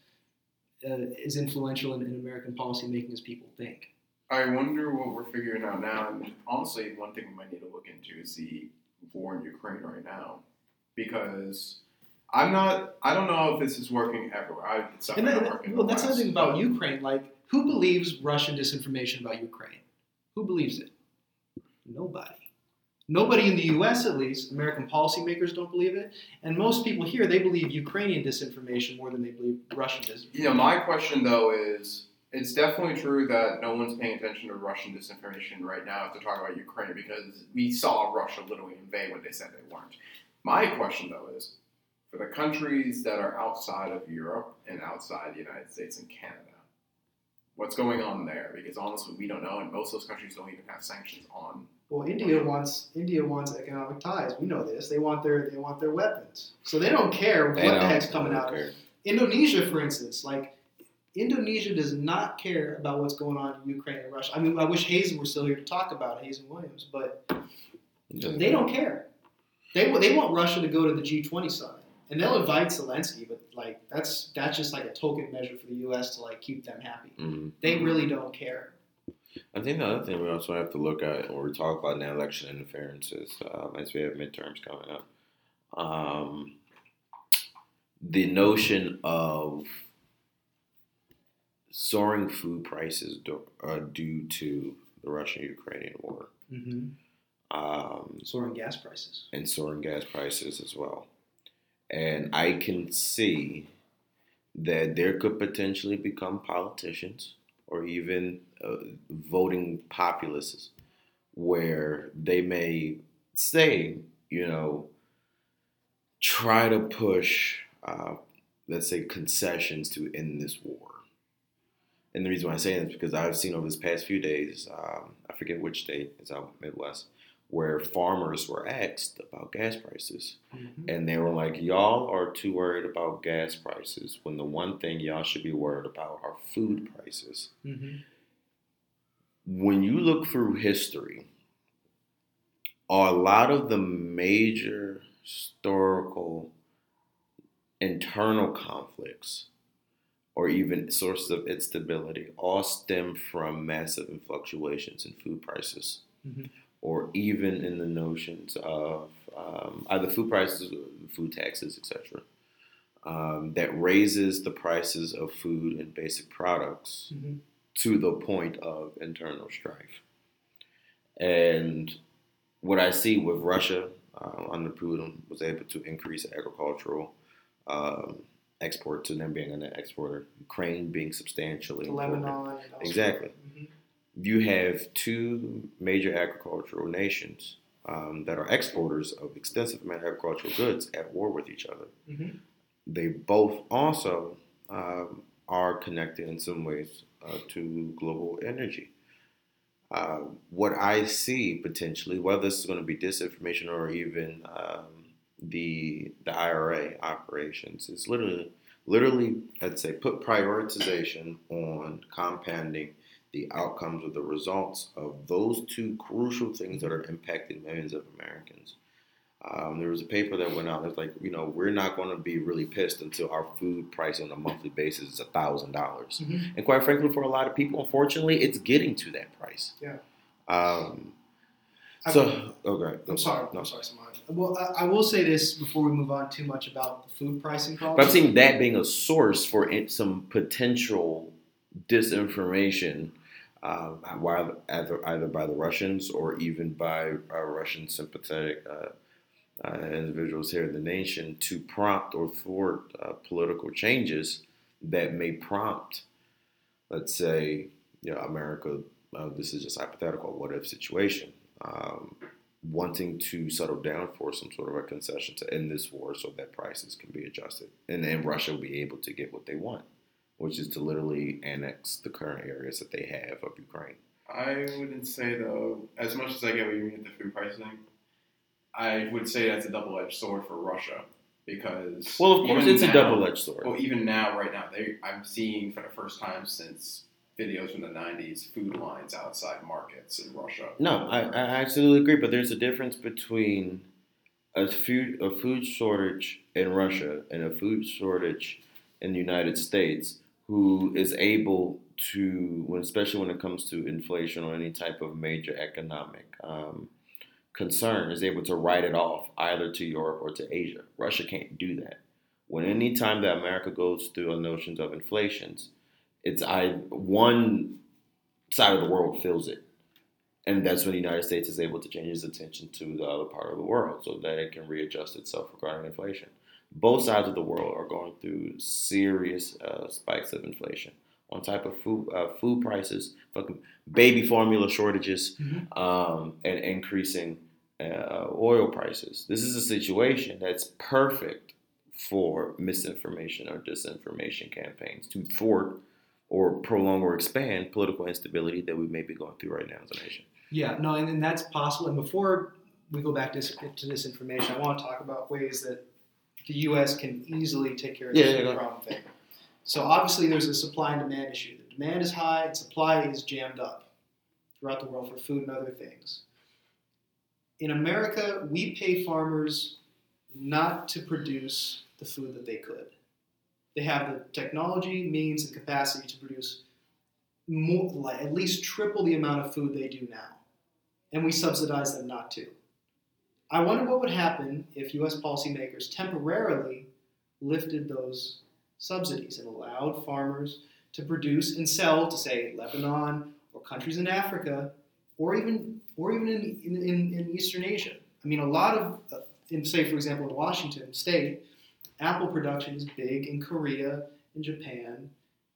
uh, as influential in, in American policymaking as people think. I wonder what we're figuring out now. And honestly, one thing we might need to look into is the war in Ukraine right now. Because I'm not, I don't know if this is working everywhere. I, it's And definitely that, not working well, that's something about but- Ukraine. Like, who believes Russian disinformation about Ukraine? Who believes it? Nobody. Nobody in the U.S., at least, American policymakers don't believe it, and most people here they believe Ukrainian disinformation more than they believe Russian disinformation. You know, my question though is it's definitely true that no one's paying attention to Russian disinformation right now if they're talking about Ukraine because we saw Russia literally invade when they said they weren't. My question though is for the countries that are outside of Europe and outside the United States and Canada, what's going on there? Because honestly, we don't know, and most of those countries don't even have sanctions on Well, India wants India wants economic ties. We know this. They want their they want their weapons. So they don't care They what the don't- heck's coming out of care. Indonesia, for instance, like Indonesia does not care about what's going on in Ukraine and Russia. I mean, I wish Hazen were still here to talk about it, Hazen Williams, but they don't care. They they want Russia to go to the G20 summit, and they'll invite Zelensky, but like that's that's just like a token measure for the U.S. to like keep them happy. Mhm. They really don't care. I think the other thing we also have to look at when we talk about now election interferences, um, as we have midterms coming up, um, the notion of soaring food prices do, uh, due to the Russian-Ukrainian war Mm-hmm. um, Soaring gas prices. and soaring gas prices as well. And I can see that there could potentially become politicians or even uh, voting populists where they may say, you know, try to push, uh, let's say, concessions to end this war. And the reason why I say that is because I've seen over this past few days, um, I forget which state, it's out Midwest, where farmers were asked about gas prices. Mm-hmm. And they were like, y'all are too worried about gas prices when the one thing y'all should be worried about are food prices. Mm-hmm. When you look through history, a lot of the major historical internal conflicts or even sources of instability all stem from massive fluctuations in food prices Mhm. Or even in the notions of um, either food prices food taxes etc um, that raises the prices of food and basic products Mm-hmm. to the point of internal strife and what I see with Russia uh, under Putin was able to increase agricultural um, export to them being a net exporter, Ukraine being substantially important. Lebanon. Exactly. Mhm. You have two major agricultural nations um, that are exporters of extensive amount of agricultural goods at war with each other. Mhm. They both also um, are connected in some ways uh, to global energy. Uh, what I see potentially, whether this is going to be disinformation or even um, the the IRA operations, is literally literally I'd say put prioritization on compounding the outcomes or the results of those two crucial things that are impacting millions of Americans. Um, there was a paper that went out. It's like you know we're not going to be really pissed until our food price on a monthly basis is a thousand dollars. Mhm. And quite frankly, for a lot of people, unfortunately, it's getting to that price. Yeah. Um. So, okay. I'm sorry. No. I'm sorry, Samaj. Well, I, I will say this before we move on too much about the food pricing problem. But I'm seeing that being a source for some potential disinformation, while either, either by the Russians or even by uh, Russian sympathetic uh, uh, individuals here in the nation to prompt or thwart uh, political changes that may prompt, let's say, you know, America. Uh, this is just hypothetical. What if situation? Um, wanting to settle down for some sort of a concession to end this war so that prices can be adjusted. And then Russia will be able to get what they want, which is to literally annex the current areas that they have of Ukraine. I wouldn't say though, as much as I get what you mean with the food pricing, I would say that's a double-edged sword for Russia because Well, of course, it's a double edged sword. Well, even now, right now, they I'm seeing for the first time since videos from the '90s food lines outside markets in Russia. No, I, I absolutely agree, but there's a difference between a food a food shortage in Russia and a food shortage in the United States, who is able to, especially when it comes to inflation or any type of major economic um, concern, is able to write it off either to Europe or to Asia. Russia can't do that. When any time that America goes through a notions of inflations, it's I one side of the world feels it and that's when the United States is able to change its attention to the other part of the world so that it can readjust itself regarding inflation. Both sides of the world are going through serious uh, spikes of inflation on type of food uh, food prices, fucking baby formula shortages, Mhm. um, and increasing uh, oil prices. This is a situation that's perfect for misinformation or disinformation campaigns to thwart or prolong or expand political instability that we may be going through right now as a nation. Yeah, no, and, and that's possible. And before we go back to to this information, I want to talk about ways that the U.S. can easily take care of Yeah, this yeah, problem thing. So obviously, there's a supply and demand issue. The demand is high, and supply is jammed up throughout the world for food and other things. In America, we pay farmers not to produce the food that they could. They have the technology, means, and capacity to produce more, like at least triple the amount of food they do now, and we subsidize them not to. I wonder what would happen if U.S. policymakers temporarily lifted those subsidies and allowed farmers to produce and sell to, say, Lebanon or countries in Africa, or even or even in, in, in, Eastern Asia. I mean, a lot of, uh, in say, for example, in Washington State, apple production is big in Korea, in Japan,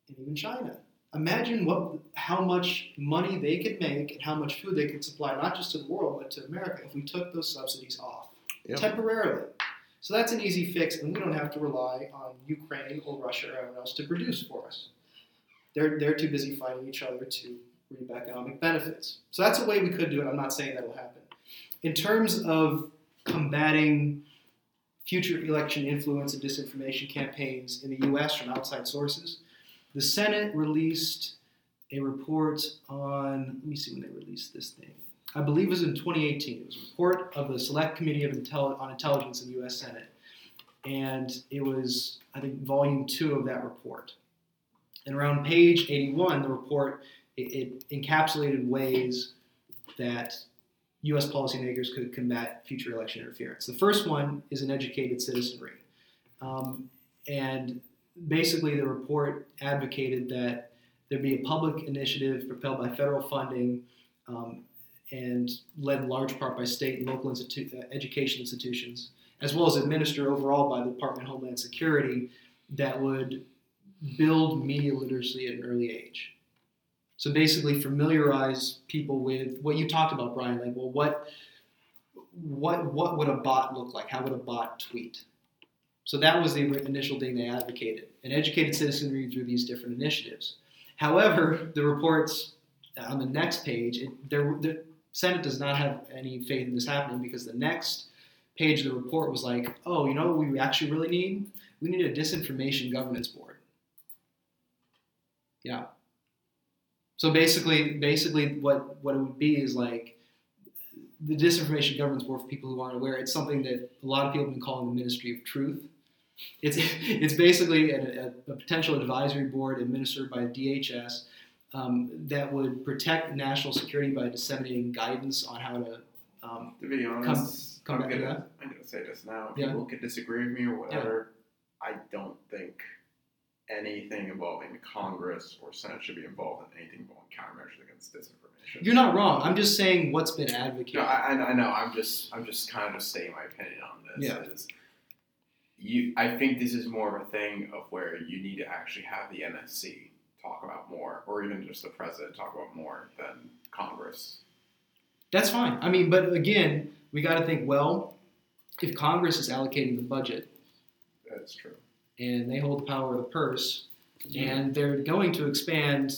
and even China imagine what how much money they could make and how much food they could supply not just to the world but to America if we took those subsidies off Yep. temporarily. So that's an easy fix, and we don't have to rely on Ukraine or Russia or anyone else to produce for us. They're they're too busy fighting each other to reap economic benefits. So that's a way we could do it. I'm not saying that will happen. In terms of combating future election influence and disinformation campaigns in the U.S. from outside sources, the Senate released a report on, let me see when they released this thing. I believe it was in 2018. It was a report of the Select Committee of Intel- on Intelligence in the U.S. Senate. And it was, I think, volume two of that report. And around page 81, the report, it, it encapsulated ways that U.S. policymakers could combat future election interference. The first one is an educated citizenry. Um, and basically, the report advocated that there be a public initiative propelled by federal funding um, and led in large part by state and local institu- uh, education institutions, as well as administered overall by the Department of Homeland Security, that would build media literacy at an early age. So basically, familiarize people with what you talked about, Brian. Like, well, what, what, what would a bot look like? How would a bot tweet? So that was the initial thing they advocated, an educated citizenry through these different initiatives. However, the reports on the next page, it, there, the Senate does not have any faith in this happening because the next page of the report was like, oh, you know what we actually really need? We need a disinformation governance board. Yeah. So basically, basically, what what it would be is like the disinformation governance board for people who aren't aware. It's something that a lot of people have been calling the Ministry of Truth. It's it's basically a, a, potential advisory board administered by DHS um, that would protect national security by disseminating guidance on how to. Um, To be honest, come I'm back to gonna that. I'm gonna say this now. Yeah. People could disagree with me or whatever. I don't think anything involving Congress or Senate should be involved in anything involving countermeasures against disinformation. you're not wrong. I'm just saying what's been advocated. No, I, I- know. I'm just, I'm just kind of stating my opinion on this. Yeah. Is you, I think this is more of a thing of where you need to actually have the NSC talk about more, or even just the president talk about more than Congress. That's fine. I mean, but again, we got to think. Well, if Congress is allocating the budget That's true. and they hold the power of the purse, and they're going to expand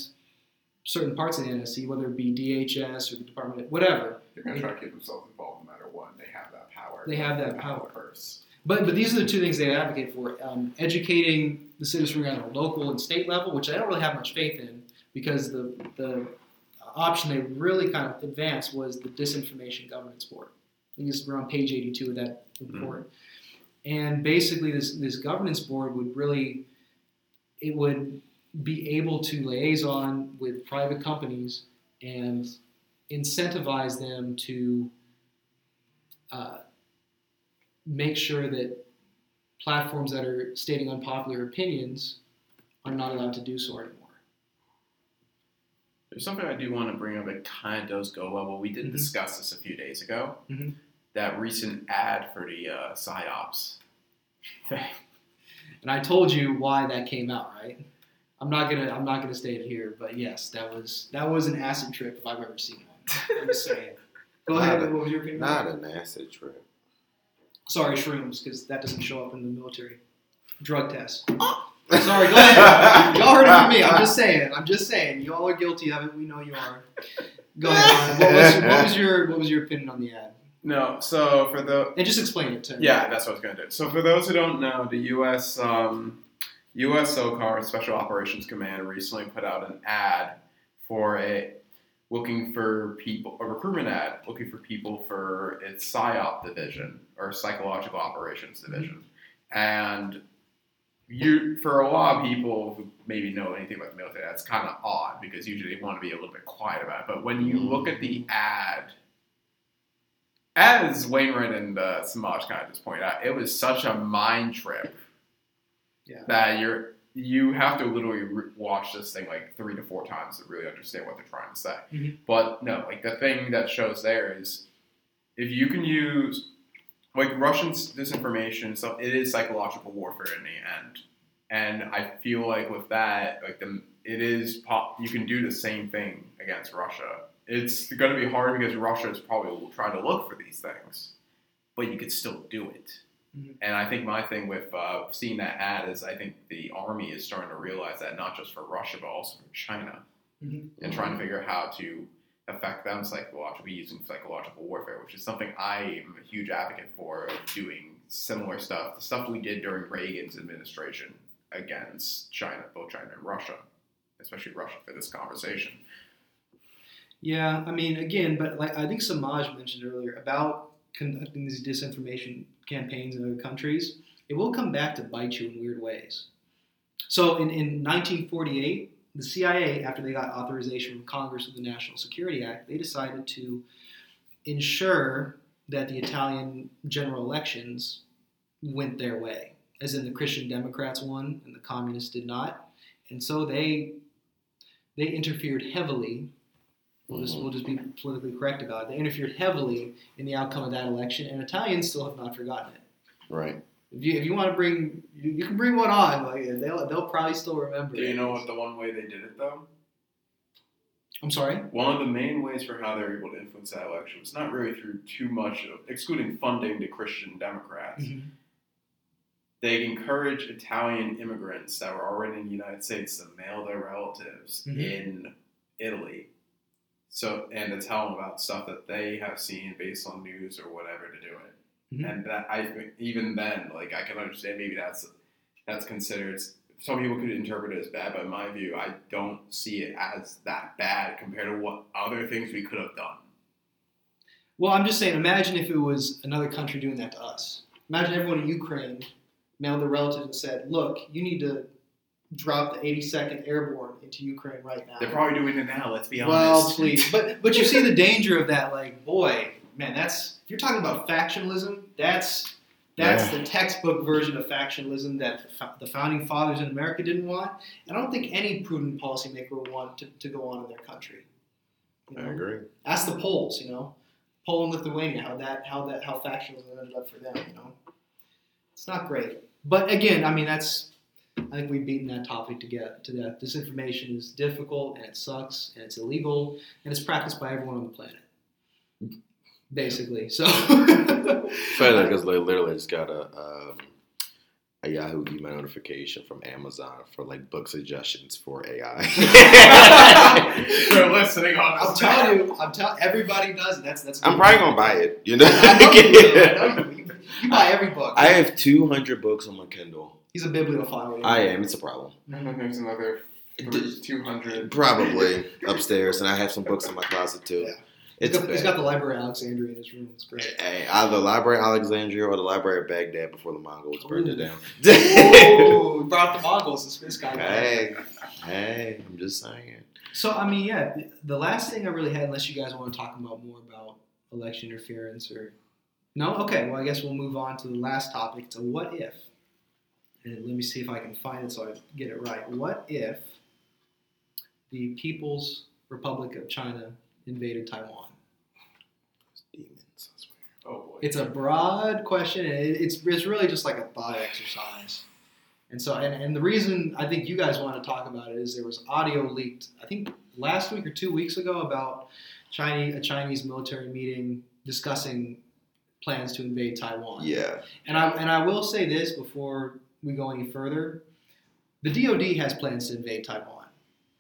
certain parts of the NSC, whether it be DHS or the Department, of, whatever. They're going to try to keep themselves involved no matter what. They have that power. They have that power. the purse. But but these are the two things they advocate for: um, educating the citizenry on a local and state level, which I don't really have much faith in, because the the option they really kind of advanced was the disinformation governance board. I think it's around page 82 of that report. And basically, this this governance board would really it would be able to liaison with private companies and incentivize them to uh, make sure that platforms that are stating unpopular opinions are not allowed to do so anymore. There's something I do want to bring up that kind of does go well. Well, we did Mhm. discuss this a few days ago. Mhm. That recent ad for the uh, psyops. *laughs* And I told you why that came out, right? I'm not gonna I'm not gonna state it here, but yes, that was that was an acid trip if I've ever seen one. I'm just *laughs* saying. Go Not ahead. a- What was your opinion? Not an acid trip. Sorry, shrooms, because that doesn't show up in the military drug test. Sorry, go ahead. Y'all heard it from me. I'm just saying. I'm just saying. You all are guilty of it. We know you are. Go ahead. What was, what was your What was your opinion on the ad? No, so for the And just explain it to me. Yeah, that's what I was going to do. So, for those who don't know, the U.S. Um, U.S. SOCOM Special Operations Command recently put out an ad for a looking for people, a recruitment ad looking for people for its PSYOP division or Psychological Operations Division, and you for a lot of people who maybe know anything about the military, that's kind of odd because usually they want to be a little bit quiet about it. But when you look at the ad as Wainwright and uh, Samaj kind of just pointed out, it was such a mind trip Yeah. that you're you have to literally re- watch this thing like three to four times to really understand what they're trying to say. Mhm. But no, like the thing that shows there is if you can use like Russian disinformation, so it is psychological warfare in the end, and I feel like with that, like the it is pop, you can do the same thing against Russia. It's going to be hard because Russia is probably trying to look for these things, but you could still do it. Mhm. And I think my thing with uh, seeing that ad is I think the army is starting to realize that not just for Russia but also for China, Mhm. and trying to figure out how to affect them psychologically using psychological warfare, which is something I am a huge advocate for doing similar stuff, the stuff we did during Reagan's administration against China, both China and Russia, especially Russia for this conversation. Yeah, I mean, again, but like I think Samaj mentioned earlier about conducting these disinformation campaigns in other countries, it will come back to bite you in weird ways. So in, in 1948, the CIA, after they got authorization from Congress with the National Security Act, they decided to ensure that the Italian general elections went their way, as in the Christian Democrats won and the communists did not. And so they they interfered heavily We'll just, we'll just be politically correct about it. They interfered heavily in the outcome of that election, and Italians still have not forgotten it. Right. If you, if you want to bring, you, you can bring one on. Like they'll, they'll probably still remember. Do you it. know what the one way they did it though? I'm sorry. One of the main ways for how they're able to influence that election was not really through too much of, excluding funding to Christian Democrats. They encouraged Italian immigrants that were already in the United States to mail their relatives Mhm. in Italy. So and to tell them about stuff that they have seen based on news or whatever to do it. Mhm. And that I even then, like I can understand maybe that's that's considered some people could interpret it as bad, but in my view, I don't see it as that bad compared to what other things we could have done. Well, I'm just saying. Imagine if it was another country doing that to us. Imagine everyone in Ukraine mailed their relatives and said, "Look, you need to drop the 82nd Airborne into Ukraine right now." They're probably doing it now. Let's be honest. Well, please, *laughs* but but you see the danger of that. Like, boy, man, that's if you're talking about factionalism. That's that's the textbook version of factionalism that the founding fathers in America didn't want. and I don't think any prudent policymaker would want to, to go on in their country. You I agree. Ask the Poles. You know, Poland, Lithuania, how that how that how factionalism ended up for them. You know, it's not great. But again, I mean, that's I think we've beaten that topic to get to death. Disinformation is difficult and it sucks and it's illegal and it's practiced by everyone on the planet. Hmm. Basically, so Further, because they literally just got a um, a Yahoo email notification from Amazon for like book suggestions for AI. *laughs* They're listening on I'm telling you, I'm telling everybody does it. That's that's. I'm probably gonna buy it. You know. I know you will. I know you, buy every book. I have 200 books on my Kindle. He's a bibliophile. I am. It's a problem. There's another two hundred. Probably upstairs, and I have some books in my closet too. Yeah. It's he's got, he's got the Library of Alexandria in his room. It's great. Hey, either Library of Alexandria or the Library of Baghdad before the Mongols burned it down. *laughs* Ooh, we *laughs* brought the Mongols. This, this guy. hey, hey, I'm just saying. So I mean, yeah, the- the last thing I really had, unless you guys want to talk about more about election interference or no, okay. Well, I guess we'll move on to the last topic. to what if, and let me see if I can find it so I get it right. What if the People's Republic of China invaded Taiwan? Demons. I swear. Oh boy. It's a broad question, and it, it's it's really just like a thought exercise. And so, and, and the reason I think you guys want to talk about it is there was audio leaked, I think last week or two weeks ago, about Chinese a Chinese military meeting discussing plans to invade Taiwan. Yeah. And I and I will say this before we go any further: the DoD has plans to invade Taiwan.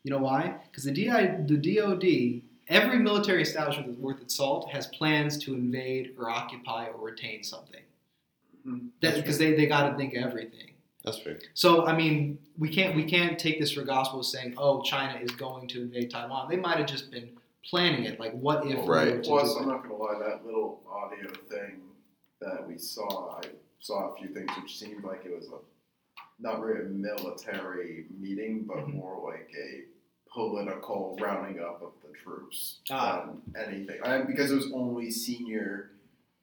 You know why? Because the DI, the DoD every military establishment that's worth its salt has plans to invade or occupy or retain something. Mhm. Because they, they got to think of everything. That's fair. So I mean, we can't we can't take this for gospel as saying, oh, China is going to invade Taiwan. They might have just been planning it. Like, what if? we Right. were to Plus, I'm not gonna lie, that little audio thing that we saw, I saw a few things which seemed like it was a not really a military meeting, but Mhm. more like a political rounding up of the troops Ah. than anything. I, because it was only senior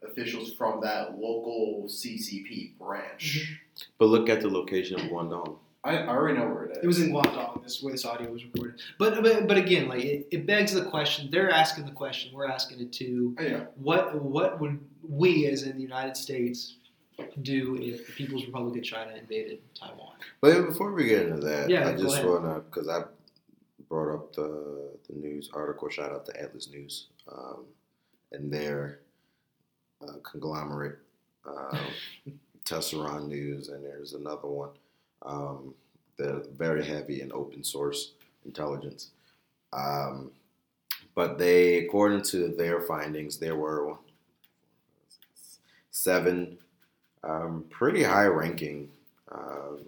officials from that local CCP branch. But look at the location of Guangdong. I, I already know where it is. It was in Guangdong. This is where this audio was recorded. But but, but again, like it, it begs the question. They're asking the question. We're asking it too. Oh, yeah. What what would we, as in the United States, do if the People's Republic of China invaded Taiwan? But before we get into that, Yeah, I just want to, because I brought up the, the news article, shout out to Atlas News um, and their uh, conglomerate, um, *laughs* Tesseron News, and there's another one. Um, they're very heavy in open source intelligence. Um, but they, according to their findings, there were seven um, pretty high ranking um,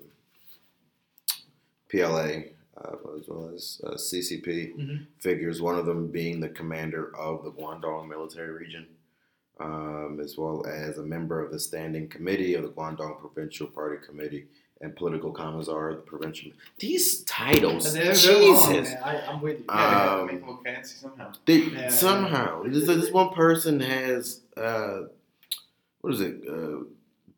PLA uh, as well as uh, CCP Mhm. figures, one of them being the commander of the Guangdong military region, um, as well as a member of the standing committee of the Guangdong Provincial Party Committee and political commissar of the provincial. These titles, They're, they're long, Jesus. man. I, I'm with you. Yeah, they have to Um, make it look fancy somehow. They, Yeah, somehow, this, this one person has uh, what is it? Uh,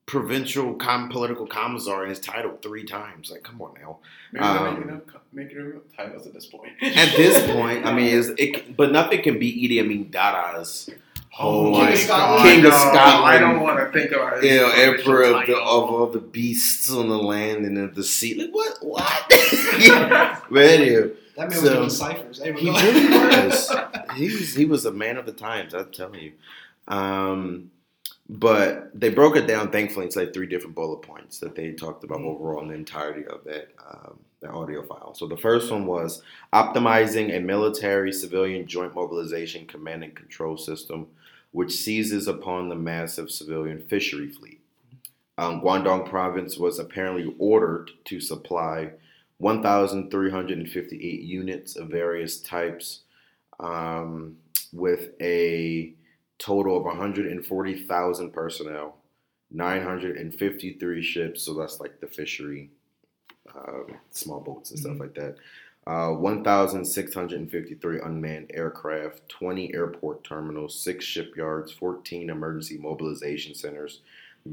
provincial com- political commissar in his title three times. Like, come on now. Maybe they're Um, making up, making up titles at this point. At this *laughs* point, I mean, is it? But nothing can beat Idi Amin Dada's whole King of like, Scotland. King of Scotland. I don't want to think about it. you know, emperor of, the, of all the beasts on the land and of the sea. Like what? What? *laughs* but anyway, That man was So, doing ciphers. He really was. *laughs* he was he was a man of the times. I'm telling you. Um, but they broke it down, thankfully, into like three different bullet points that they talked about Mhm. overall in the entirety of that um, that audio file. So the first one was optimizing a military civilian joint mobilization command and control system, which seizes upon the massive civilian fishery fleet. Um, Guangdong province was apparently ordered to supply 1,358 units of various types, um, with a total of 140,000 personnel, 953 ships, so that's like the fishery, um, small boats and stuff Mhm. like that. Uh, 1,653 unmanned aircraft, 20 airport terminals, six shipyards, 14 emergency mobilization centers,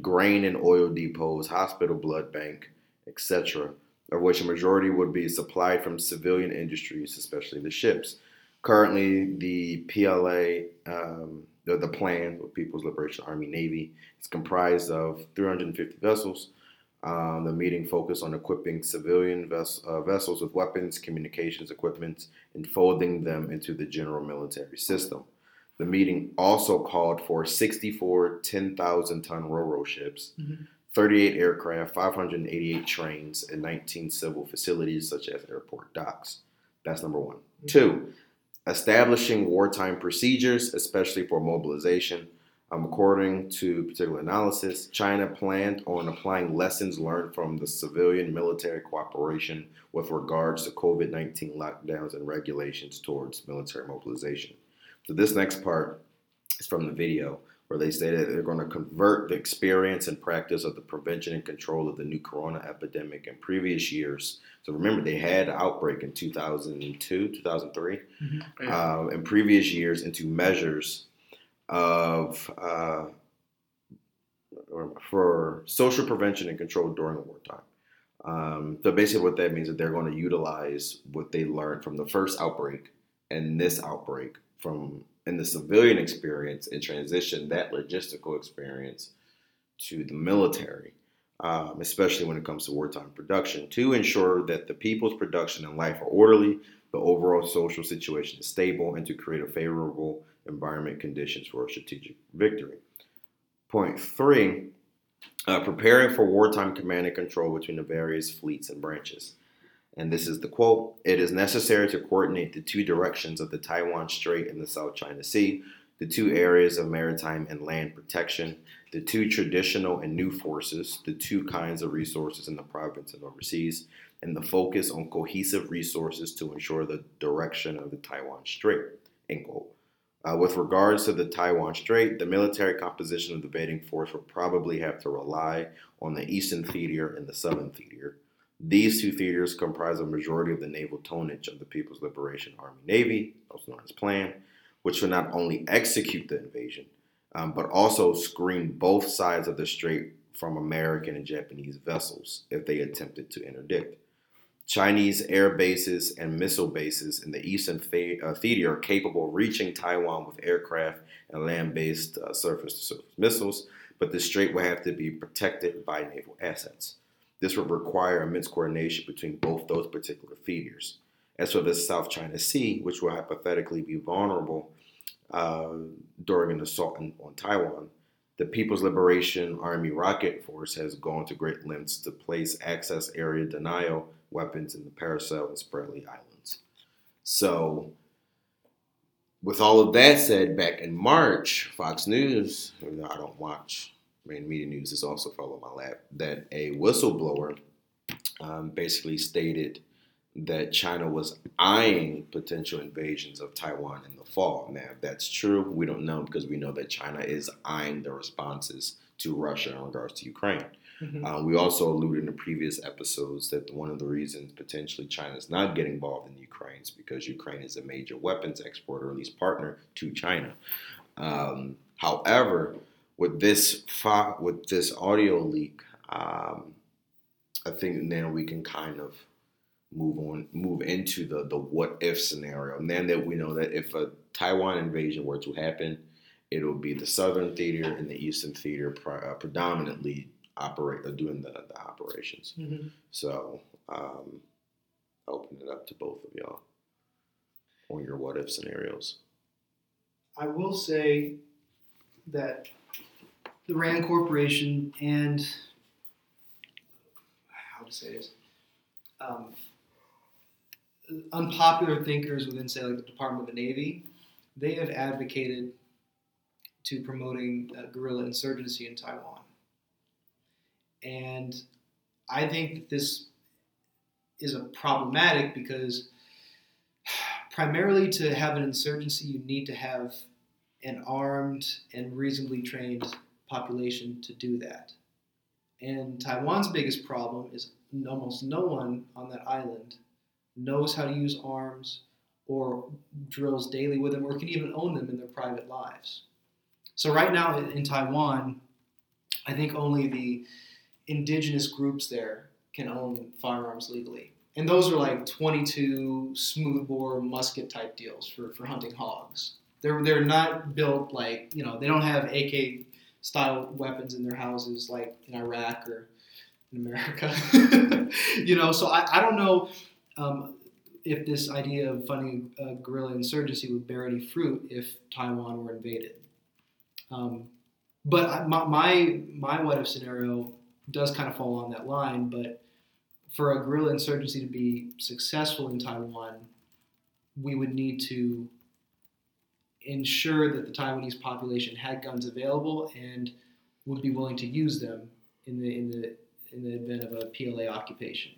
grain and oil depots, hospital blood bank, etc., of which a majority would be supplied from civilian industries, especially the ships. Currently, the PLA, um, the, the plan, the People's Liberation Army Navy, is comprised of 350 vessels. Um, the meeting focused on equipping civilian ves- uh, vessels with weapons, communications equipment, and folding them into the general military system. The meeting also called for 64 10,000 ton RoRo ships, Mhm. 38 aircraft, 588 trains, and 19 civil facilities such as airport docks. That's number one. Two, establishing wartime procedures, especially for mobilization. Um, according to particular analysis, China planned on applying lessons learned from the civilian military cooperation with regards to COVID 19 lockdowns and regulations towards military mobilization. So, this next part is from the video where they say that they're going to convert the experience and practice of the prevention and control of the new corona epidemic in previous years. So, remember, they had an outbreak in 2002, 2003 Yeah. uh, in previous years into measures of uh, for social prevention and control during wartime. Um, so basically, what that means is that they're going to utilize what they learned from the first outbreak and this outbreak from in the civilian experience and transition that logistical experience to the military, um, especially when it comes to wartime production, to ensure that the people's production and life are orderly, the overall social situation is stable, and to create a favorable environment conditions for a strategic victory. Point three, uh, preparing for wartime command and control between the various fleets and branches. And this is the quote It is necessary to coordinate the two directions of the Taiwan Strait and the South China Sea, the two areas of maritime and land protection, the two traditional and new forces, the two kinds of resources in the province and overseas, and the focus on cohesive resources to ensure the direction of the Taiwan Strait. End quote. Uh, with regards to the Taiwan Strait, the military composition of the invading force will probably have to rely on the eastern theater and the southern theater. These two theaters comprise a majority of the naval tonnage of the People's Liberation Army Navy, also known as PLAN, which will not only execute the invasion, um, but also screen both sides of the strait from American and Japanese vessels if they attempted to interdict. Chinese air bases and missile bases in the eastern uh, theater are capable of reaching Taiwan with aircraft and land based uh, surface to surface missiles, but the strait will have to be protected by naval assets. This would require immense coordination between both those particular theaters. As for the South China Sea, which will hypothetically be vulnerable uh, during an assault on, on Taiwan, the People's Liberation Army Rocket Force has gone to great lengths to place access area denial weapons in the Paracel and Spratly Islands. So, with all of that said, back in March, Fox News, even though I don't watch main media news, is also follow my lap, that a whistleblower um, basically stated that China was eyeing potential invasions of Taiwan in the fall. Now, if that's true, we don't know because we know that China is eyeing the responses to Russia in regards to Ukraine. Mm-hmm. Uh, we also alluded in previous episodes that one of the reasons potentially China is not getting involved in Ukraine is because Ukraine is a major weapons exporter, or at least partner to China. Um, however, with this fo- with this audio leak, um, I think now we can kind of move on, move into the the what if scenario. And then that we know that if a Taiwan invasion were to happen, it'll be the southern theater and the eastern theater pre- uh, predominantly operate uh, doing the, the operations. Mm-hmm. So um, open it up to both of y'all on your what if scenarios. I will say that the Rand Corporation and how to say this, um, unpopular thinkers within, say, like the Department of the Navy, they have advocated to promoting uh, guerrilla insurgency in Taiwan. And I think that this is a problematic because primarily to have an insurgency, you need to have an armed and reasonably trained population to do that. And Taiwan's biggest problem is almost no one on that island knows how to use arms or drills daily with them or can even own them in their private lives. So, right now in Taiwan, I think only the indigenous groups there can own firearms legally. And those are like 22 smoothbore musket type deals for, for hunting hogs. They're, they're not built like, you know, they don't have AK style weapons in their houses like in Iraq or in America. *laughs* you know, so I, I don't know um, if this idea of funding a guerrilla insurgency would bear any fruit if Taiwan were invaded. Um, but my, my, my what if scenario does kind of fall on that line. But for a guerrilla insurgency to be successful in Taiwan, we would need to ensure that the Taiwanese population had guns available and would be willing to use them in the in the in the event of a PLA occupation.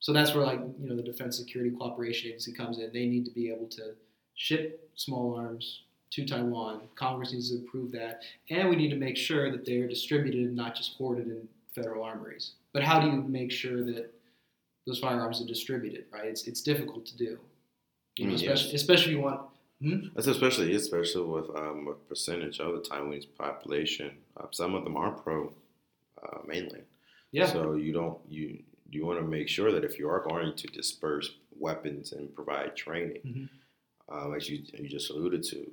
So that's where like you know the Defense Security Cooperation Agency comes in. They need to be able to ship small arms to Taiwan. Congress needs to approve that, and we need to make sure that they're distributed and not just hoarded in federal armories. But how do you make sure that those firearms are distributed? Right, it's it's difficult to do. You know, mm, especially yes. especially if you want. Hmm? That's especially especially with um, a percentage of the Taiwanese population. Uh, some of them are pro uh, mainland. Yeah. So you don't you you want to make sure that if you are going to disperse weapons and provide training, mm-hmm. um, as you you just alluded to,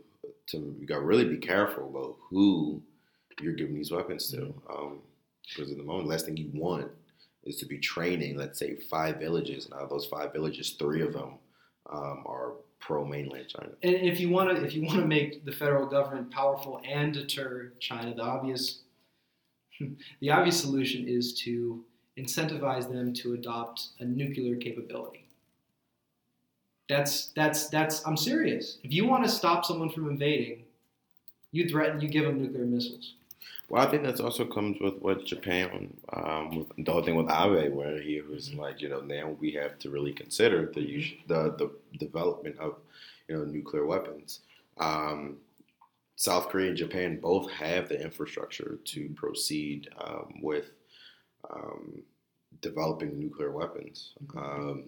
to you got to really be careful about who you're giving these weapons to. Mm-hmm. Um, because in the moment, the last thing you want is to be training, let's say, five villages, and out of those five villages, three of them um, are pro mainland China. And if you want to, if you want to make the federal government powerful and deter China, the obvious, *laughs* the obvious solution is to incentivize them to adopt a nuclear capability. That's that's that's I'm serious. If you want to stop someone from invading, you threaten, you give them nuclear missiles. Well, I think that also comes with what Japan, um, with the whole thing with Abe, where he was like, you know, now we have to really consider the the, the development of, you know, nuclear weapons. Um, South Korea and Japan both have the infrastructure to proceed um, with um, developing nuclear weapons. Um,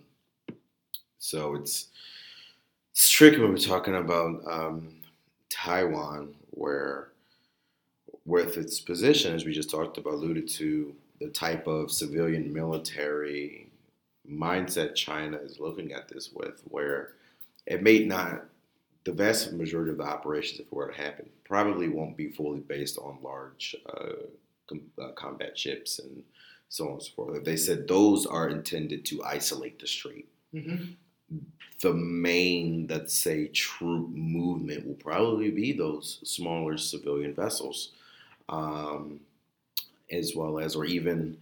so it's it's tricky when we're talking about um, Taiwan, where with its position, as we just talked about, alluded to the type of civilian military mindset China is looking at this with, where it may not, the vast majority of the operations, if it were to happen, probably won't be fully based on large uh, com- uh, combat ships and so on and so forth. They said those are intended to isolate the strait Mm-hmm. the main, let's say, troop movement will probably be those smaller civilian vessels, um, as well as, or even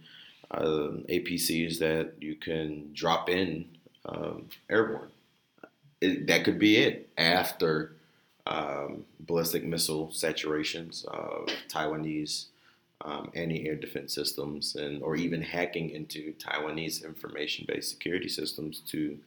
uh, APCs that you can drop in um, airborne. It, that could be it after um, ballistic missile saturations of Taiwanese um, anti-air defense systems, and or even hacking into Taiwanese information-based security systems to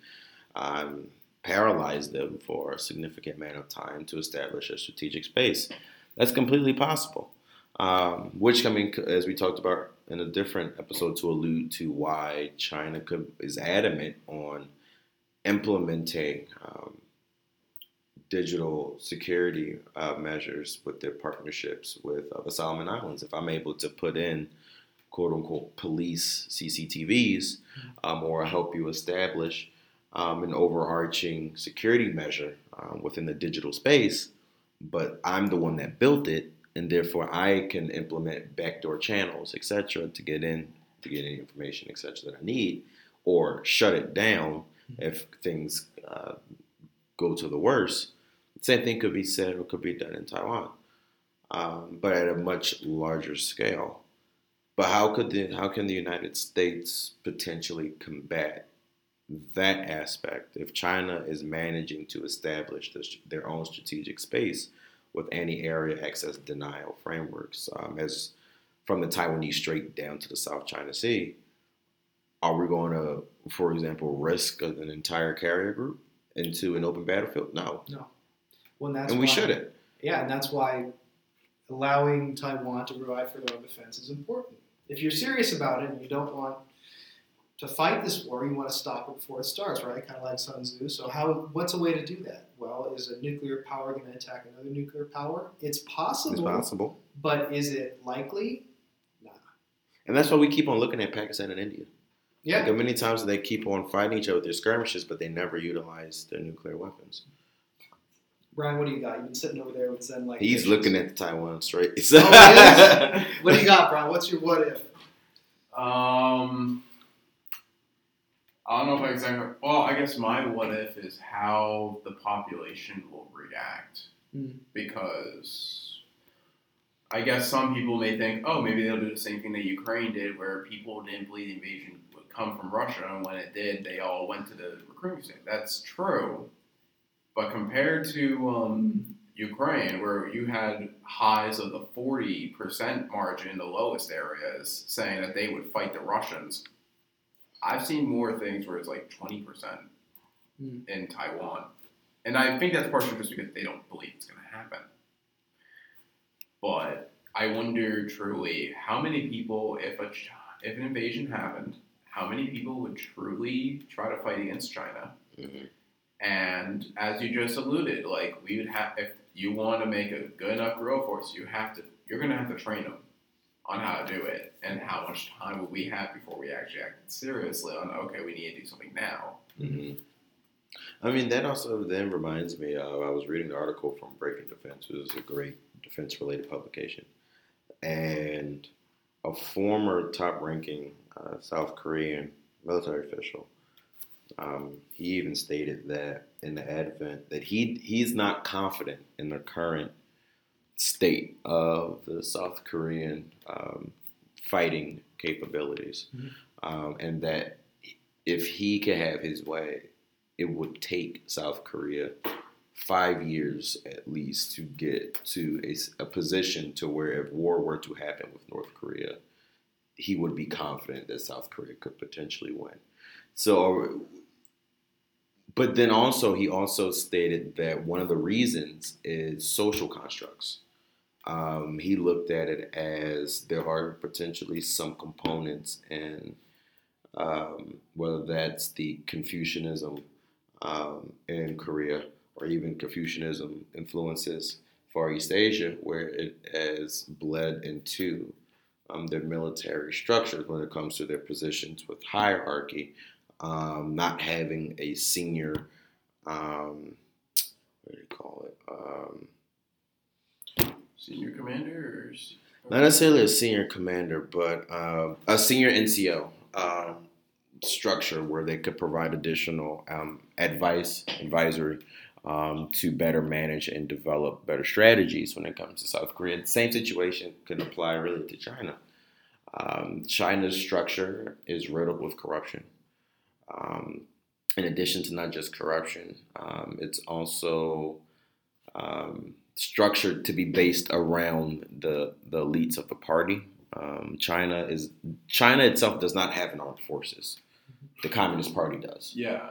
um, paralyze them for a significant amount of time to establish a strategic space. That's completely possible. Um, which, I mean, as we talked about in a different episode, to allude to why China could, is adamant on implementing um, digital security uh, measures with their partnerships with uh, the Solomon Islands. If I'm able to put in quote unquote police CCTVs um, or help you establish um, an overarching security measure um, within the digital space, but I'm the one that built it, and therefore I can implement backdoor channels, etc., to get in to get any information, etc., that I need, or shut it down if things uh, go to the worst. Same thing could be said or could be done in Taiwan, um, but at a much larger scale. But how could the how can the United States potentially combat that aspect if China is managing to establish this, their own strategic space with anti-area access denial frameworks, um, as from the Taiwanese Strait down to the South China Sea? Are we going to, for example, risk an entire carrier group into an open battlefield? No, No. Well, and that's and we why- shouldn't. Yeah, and that's why allowing Taiwan to provide for their own defense is important. If you're serious about it and you don't want to fight this war, you want to stop it before it starts, right? Kind of like Sun Tzu. So, how? What's a way to do that? Well, is a nuclear power going to attack another nuclear power? It's possible, It's possible, but is it likely? Nah. And that's why we keep on looking at Pakistan and India. Yeah, Like, many times they keep on fighting each other with their skirmishes, but they never utilize their nuclear weapons. Brian, what do you got? You've been sitting over there with Zen like. He's looking at the Taiwan Strait. Oh, he is? *laughs* What do you got, Brian? What's your what if? Um, I don't know if I exactly. Well, I guess my what if is how the population will react, Hmm. because I guess some people may think, oh, maybe they'll do the same thing that Ukraine did, where people didn't believe the invasion would come from Russia, and when it did, they all went to the recruiting state. That's true, but compared to um, Ukraine, where you had highs of the 40% margin in the lowest areas saying that they would fight the Russians, I've seen more things where it's like 20% Hmm. in Taiwan. And I think that's partially just because they don't believe it's going to happen. But I wonder truly how many people, if a if an invasion happened, how many people would truly try to fight against China? Mhm. And as you just alluded, like we would have, if you want to make a good enough guerrilla force, you have to, you're going to have to train them on how to do it, and how much time would we have before we actually acted seriously on, okay, we need to do something now. hmm I mean, that also then reminds me of I was reading an article from Breaking Defense, which is a great defense related publication. And a former top ranking uh, South Korean military official, um, he even stated that in the advent that he he's not confident in the current state of the South Korean um, fighting capabilities. Mhm. um, and that if he could have his way, it would take South Korea five years at least to get to a position to where if war were to happen with North Korea, he would be confident that South Korea could potentially win. So, but then also he also stated that one of the reasons is social constructs. Um, he looked at it as there are potentially some components in um, whether that's the Confucianism um, in Korea or even Confucianism influences Far East Asia, where it has bled into um, their military structures when it comes to their positions with hierarchy, um, not having a senior, um, what do you call it? Senior commander or not necessarily a senior commander, but um, a senior NCO um, structure where they could provide additional um, advice, advisory um, to better manage and develop better strategies when it comes to South Korea. The same situation can apply really to China. Um, China's structure is riddled with corruption. Um, in addition to not just corruption, it's also um, structured to be based around the the elites of the party. Um, China is China itself does not have an armed forces. The Communist Party does. Yeah.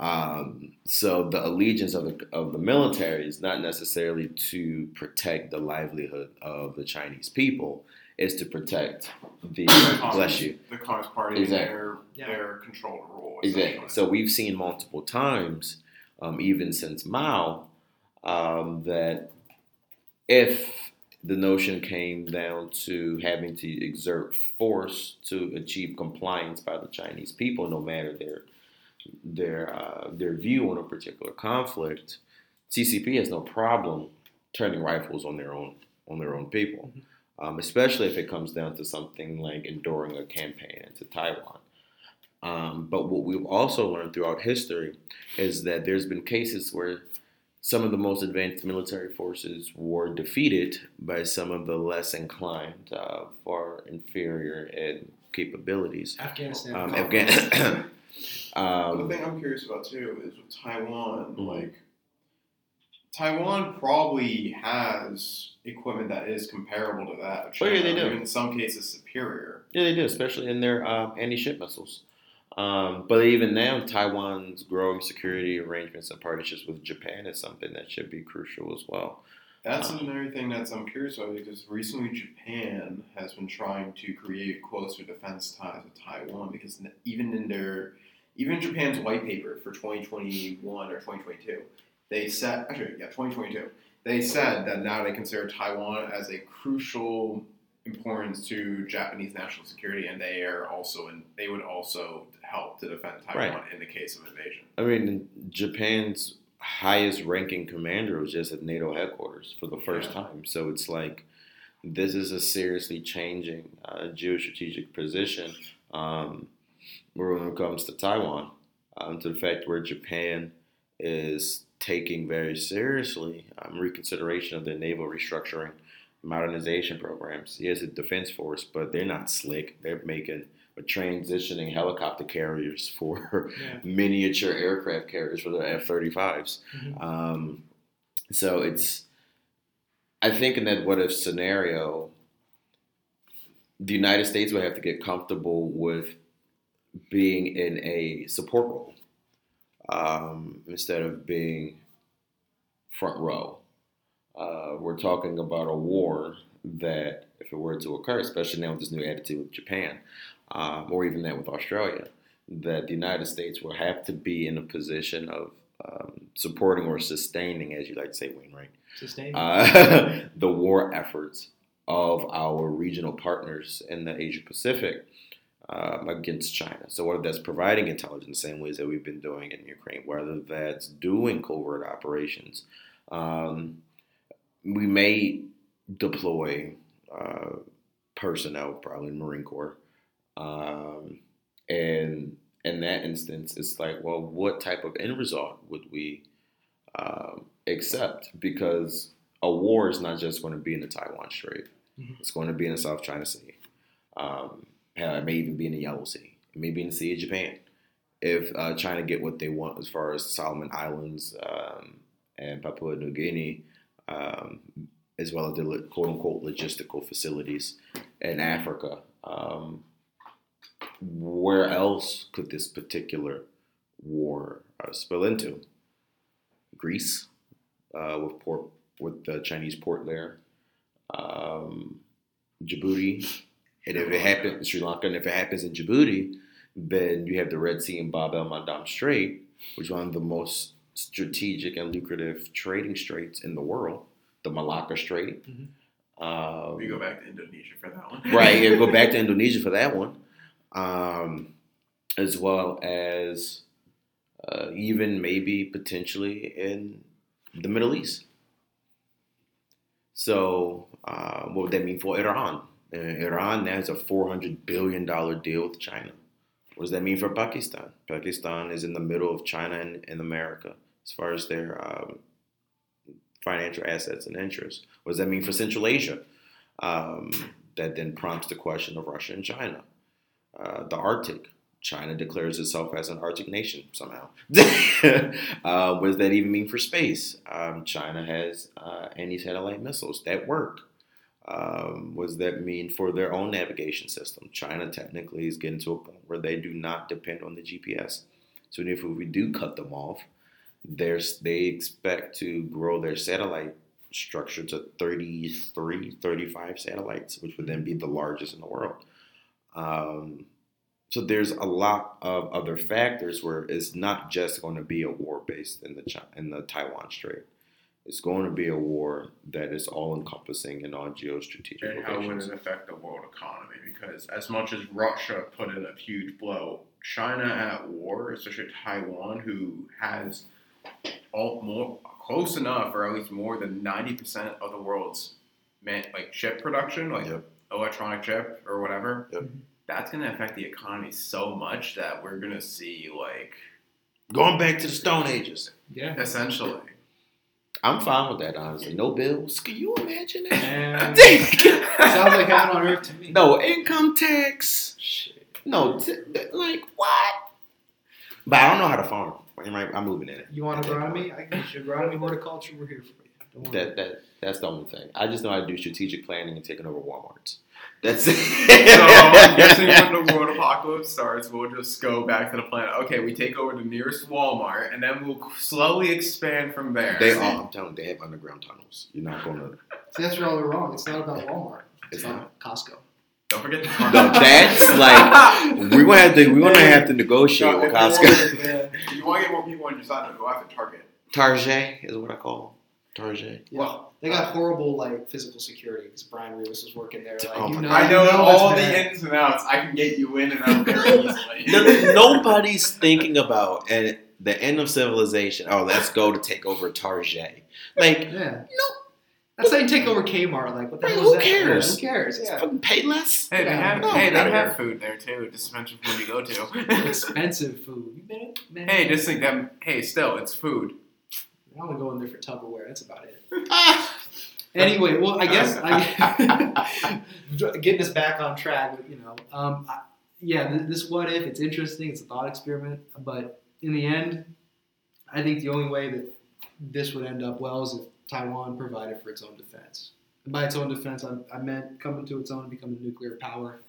Um, so the allegiance of the of the military is not necessarily to protect the livelihood of the Chinese people. It's to protect the bless you The Communist Party Exactly. and their, Yeah. their controlled rule. Exactly. So we've seen multiple times, um, even since Mao, um, that if the notion came down to having to exert force to achieve compliance by the Chinese people, no matter their their uh, their view on a particular conflict, CCP has no problem turning rifles on their own on their own people, um, especially if it comes down to something like enduring a campaign into Taiwan. Um, but what we've also learned throughout history is that there's been cases where some of the most advanced military forces were defeated by some of the less inclined, uh, far inferior in capabilities. Afghanistan. Um, Conference. Afghan- *coughs* the um, thing I'm curious about too is with Taiwan, Mhm. like Taiwan probably has equipment that is comparable to that of Oh, yeah, they do. even in some cases superior. yeah, they do, especially in their um, anti-ship missiles. Um, but even now, Taiwan's growing security arrangements and partnerships with Japan is something that should be crucial as well. That's Um, another thing that I'm curious about because recently Japan has been trying to create closer defense ties with Taiwan because even in their even Japan's white paper for 2021 or 2022, they said actually yeah 2022 they said that now they consider Taiwan as a crucial importance to Japanese national security and they are also in they would also help to defend Taiwan in the case of invasion. I mean, Japan's highest ranking commander was just at NATO headquarters for the first Yeah. time. So it's like this is a seriously changing uh, geostrategic position um, when it comes to Taiwan, um, to the fact where Japan is taking very seriously um, reconsideration of their naval restructuring modernization programs. Yes, a defense force, but they're not slick. They're making or transitioning helicopter carriers for Yeah. *laughs* miniature aircraft carriers for the F 35s. Mhm. Um, so it's, I think in that what if scenario, the United States would have to get comfortable with being in a support role um, instead of being front row. Uh, we're talking about a war that, if it were to occur, especially now with this new attitude with Japan, um, or even that with Australia, that the United States will have to be in a position of um, supporting or sustaining, as you like to say, Wainwright, Sustained. uh, *laughs* the war efforts of our regional partners in the Asia Pacific um, against China. So whether that's providing intelligence the same ways that we've been doing in Ukraine, whether that's doing covert operations, um, we may deploy uh, personnel, probably Marine Corps, um, and in that instance, it's like, well, what type of end result would we um, accept? Because a war is not just going to be in the Taiwan Strait; Mhm. it's going to be in the South China Sea. Um, hell, it may even be in the Yellow Sea. It may be in the Sea of Japan. If uh, China get what they want as far as Solomon Islands um, and Papua New Guinea, um, as well as the quote unquote logistical facilities in Africa, um, where else could this particular war uh, spill into? Greece, uh, with port with the Chinese port there, um, Djibouti, and if it happens in Sri Lanka, and if it happens in Djibouti, then you have the Red Sea and Bab el Mandab Strait, which is one of the most strategic and lucrative trading straits in the world, the Malacca Strait. Mhm. Um, We go back to Indonesia for that one. *laughs* right, and go back to *laughs* Indonesia for that one, um, as well as uh, even maybe potentially in the Middle East. So, uh, what would that mean for Iran? Uh, Iran now has a four hundred billion dollar deal with China. What does that mean for Pakistan? Pakistan is in the middle of China and, and America as far as their um, financial assets and interests. What does that mean for Central Asia? Um, that then prompts the question of Russia and China. Uh, the Arctic. China declares itself as an Arctic nation somehow. *laughs* uh, what does that even mean for space? Um, China has uh, anti-satellite missiles that work. Um, what does that mean for their own navigation system? China technically is getting to a point where they do not depend on the GPS. So if we do cut them off, there's, they expect to grow their satellite structure to 33, 35 satellites, which would then be the largest in the world. Um, so there's a lot of other factors where it's not just going to be a war based in the Chi- in the Taiwan Strait. It's going to be a war that is all encompassing and all geostrategic And how would it affect the world economy? Because as much as Russia put in a huge blow, China at war, especially Taiwan, who has all more close enough, or at least more than ninety percent of the world's man, like chip production, like Yep. electronic chip or whatever. Yep. Mm-hmm. That's gonna affect the economy so much that we're gonna see like Going back to the Stone Ages. Yeah. essentially. I'm fine with that, honestly. No bills. Can you imagine that? *laughs* *laughs* Sounds like heaven on earth to me. no income tax. Shit. No, t- like what? But I don't know how to farm. I'm, right, I'm moving in it. You want to grind me? I got you. me horticulture, we're here for you. Don't worry. That that that's the only thing. I just know how to do strategic planning and taking over WalMarts. That's it. So I'm guessing when the world apocalypse starts, we'll just go back to the planet. Okay, we take over the nearest Walmart, and then we'll slowly expand from there. They are. I'm telling you, they have underground tunnels. You're not gonna. See, that's where all we're wrong. It's not about Walmart. It's, It's about Costco. Don't forget the No, that's *laughs* like we're gonna have to. We're gonna have to negotiate No, with Costco. want- If you want to get more people on your side, go after Target. Target is what I call Target. Yeah. Well, They got uh, horrible like physical security because Brian Rivas was working there. Like, Oh you know, I know you all the bad. ins and outs. I can get you in and out very easily. *laughs* Nobody's thinking about and the end of civilization. Oh, let's go to take over Target. Like, Yeah. No. That's how you take over Kmart. Like, what the Right, hell who is that? cares? Who cares? Yeah. fucking pay less. Hey, they have No, hey, they have food there too. Just mention when you go to. *laughs* Expensive food. You been man? hey, just think that. Hey, still, it's food. I want to go in there for Tupperware. That's about it. Ah. *laughs* *laughs* Anyway, well, I guess I, getting us back on track. You know, um, I, yeah, this what if it's interesting. It's a thought experiment, but in the end, I think the only way that this would end up well is if Taiwan provided for its own defense. And by its own defense, I, I meant coming to its own, becoming a nuclear power,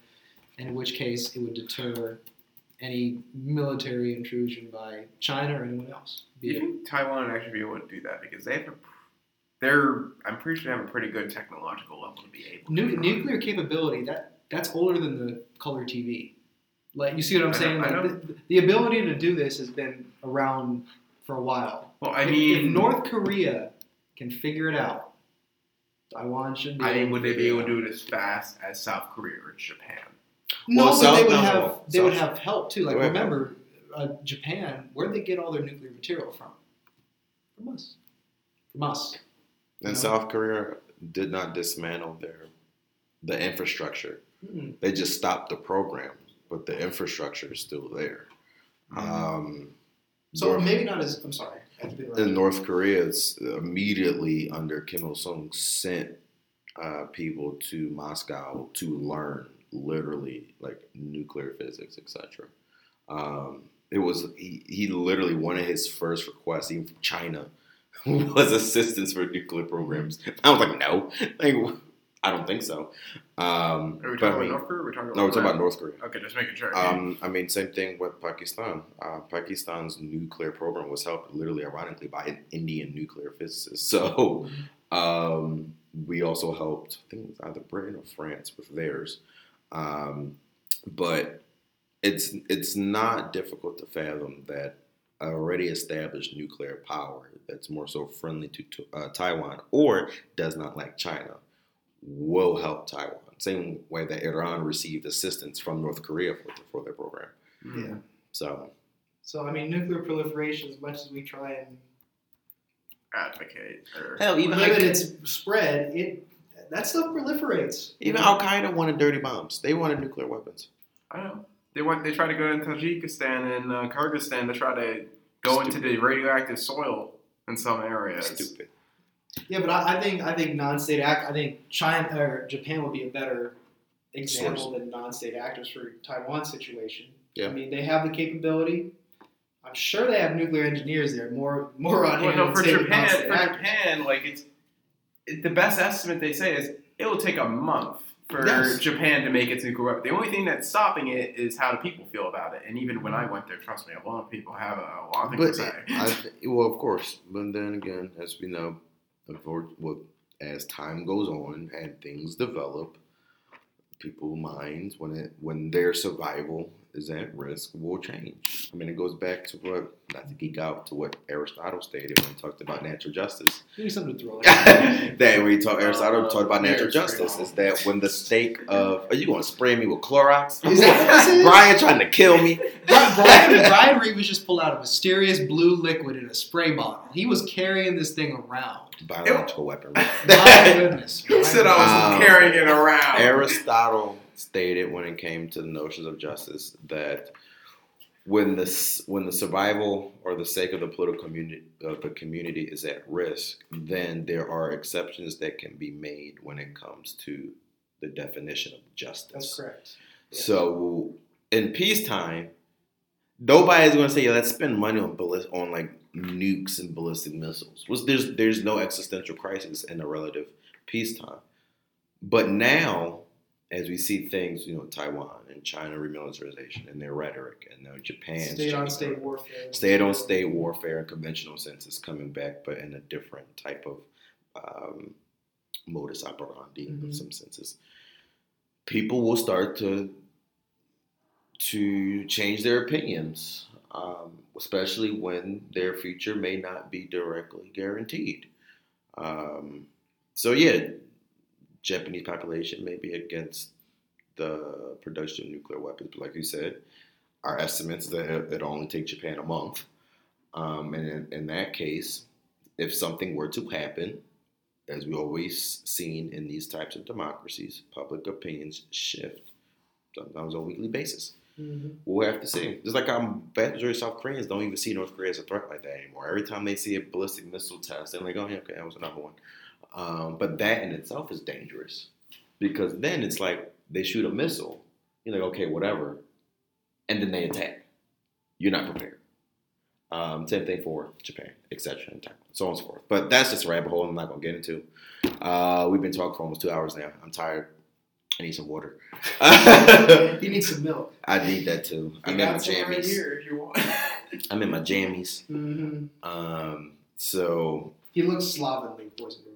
and in which case it would deter any military intrusion by China or anyone else. Do you think Taiwan would actually be able to do that? Because they have a, they're, I'm pretty sure they have a pretty good technological level to be able. Nu- to nuclear capability that that's older than the color TV. Like you see what I'm I saying? Like, the, the ability to do this has been around for a while. Well, I If- mean, if, North Korea can figure it out, Taiwan should be. I mean, would they be able to do it as fast as South Korea or Japan? No, Well, but South- they would no, have no, they would have help too. Like They would have remember, uh, Japan, where'd they get all their nuclear material from? From us. From us. And No. South Korea did not dismantle their the infrastructure. Mm-mm. They just stopped the program, but the infrastructure is still there. Um, So North- maybe not as. I'm sorry. I keep and interrupting. North Korea is immediately under Kim Il Sung sent uh, people to Moscow to learn literally like nuclear physics, etc. Um, it was he, he literally one of his first requests, even from China, *laughs* was assistance for nuclear programs. I was like, no, like, I don't think so. Um, Are we talking I about mean- North Korea? Or are we talking about no, we're talking about North Korea. Okay, just making sure. Um, I mean, same thing with Pakistan. Uh, Pakistan's nuclear program was helped, literally, ironically, by an Indian nuclear physicist. *laughs* So um, we also helped. I think it was either Britain or France with theirs. Um, but it's it's not difficult to fathom that already established nuclear power that's more so friendly to, to uh, Taiwan or does not like China will help Taiwan. Same way that Iran received assistance from North Korea for, for their program. Mm. Yeah. So So I mean, nuclear proliferation, as much as we try and Advocate. Or, Hell, even limit its spread, it that stuff proliferates. even Al Qaeda wanted dirty bombs. They wanted nuclear weapons. I know. They went. They tried to go into Tajikistan and uh, Kyrgyzstan to try to go into the radioactive soil in some areas. Stupid. Yeah, but I, I think I think non-state act. I think China or Japan would be a better example than non-state actors for Taiwan's situation. Yeah. I mean, they have the capability. I'm sure they have nuclear engineers there. More more on Well, hand no, for Japan, for actors. Japan, like it's it, the best estimate they say is it will take a month for Yes. Japan to make its nuclear weapon. The only thing that's stopping it is how the people feel about it. And even when I went there, trust me, a lot of people have a, a lot of things But to say. I, well, of course. But then again, as we know, unfor- well, as time goes on and things develop, people's minds when it when their survival is at risk will change. I mean, it goes back to what not to geek out to what Aristotle stated when he talked about natural justice. Give me something to throw. *laughs* That when he talked Aristotle Uh, talked about natural justice is that when the stake of are you going to spray me with Clorox? *laughs* Is that what this is? Brian trying to kill me? *laughs* Brian, Brian, Brian Reeves just pulled out a mysterious blue liquid in a spray bottle. He was carrying this thing around. Biological weapon. My goodness. Who said I was Um, carrying it around? Aristotle stated when it came to the notions of justice that when the when the survival or the sake of the political community of the community is at risk, then there are exceptions that can be made when it comes to the definition of justice. That's correct. So in peacetime, nobody's going to say, "Yeah, let's spend money on ballis- on like nukes and ballistic missiles." Was there's there's no existential crisis in a relative peacetime, but now as we see things, you know, Taiwan and China remilitarization and their rhetoric, and now Japan's state on state warfare. state on state warfare and conventional sense is coming back, but in a different type of um, modus operandi in Mhm. some senses. People will start to to change their opinions, um, especially when their future may not be directly guaranteed. Um, so yeah, Japanese population may be against the production of nuclear weapons, but like you said, our estimates that it- it'll only take Japan a month. Um, and in, in that case, if something were to happen, as we always seen in these types of democracies, public opinions shift sometimes on a weekly basis. Mhm. We'll have to see. Just like um, vast majority of South Koreans don't even see North Korea as a threat like that anymore. Every time they see a ballistic missile test, they're like, "Oh yeah, okay, that was another one." Um, but that in itself is dangerous because then it's like they shoot a missile, you're like, "Okay, whatever," and then they attack. You're not prepared. Um, same thing for Japan, etc., and so on and so forth. But that's just a rabbit hole I'm not gonna get into. Uh, we've been talking for almost two hours now. I'm tired. I need some water. *laughs* You need some milk. *laughs* I need that too. You I'm in my some right jammies. here if you want. I'm in my jammies. hmm Um, so He looks slovenly, boys and girls.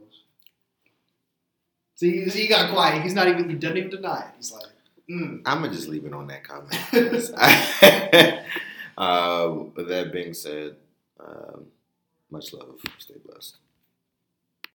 See, he got quiet. He's not even. He doesn't even deny it. He's like, mm. I'm gonna just leave it on that comment. *laughs* *laughs* uh, with that being said, um, much love. Stay blessed.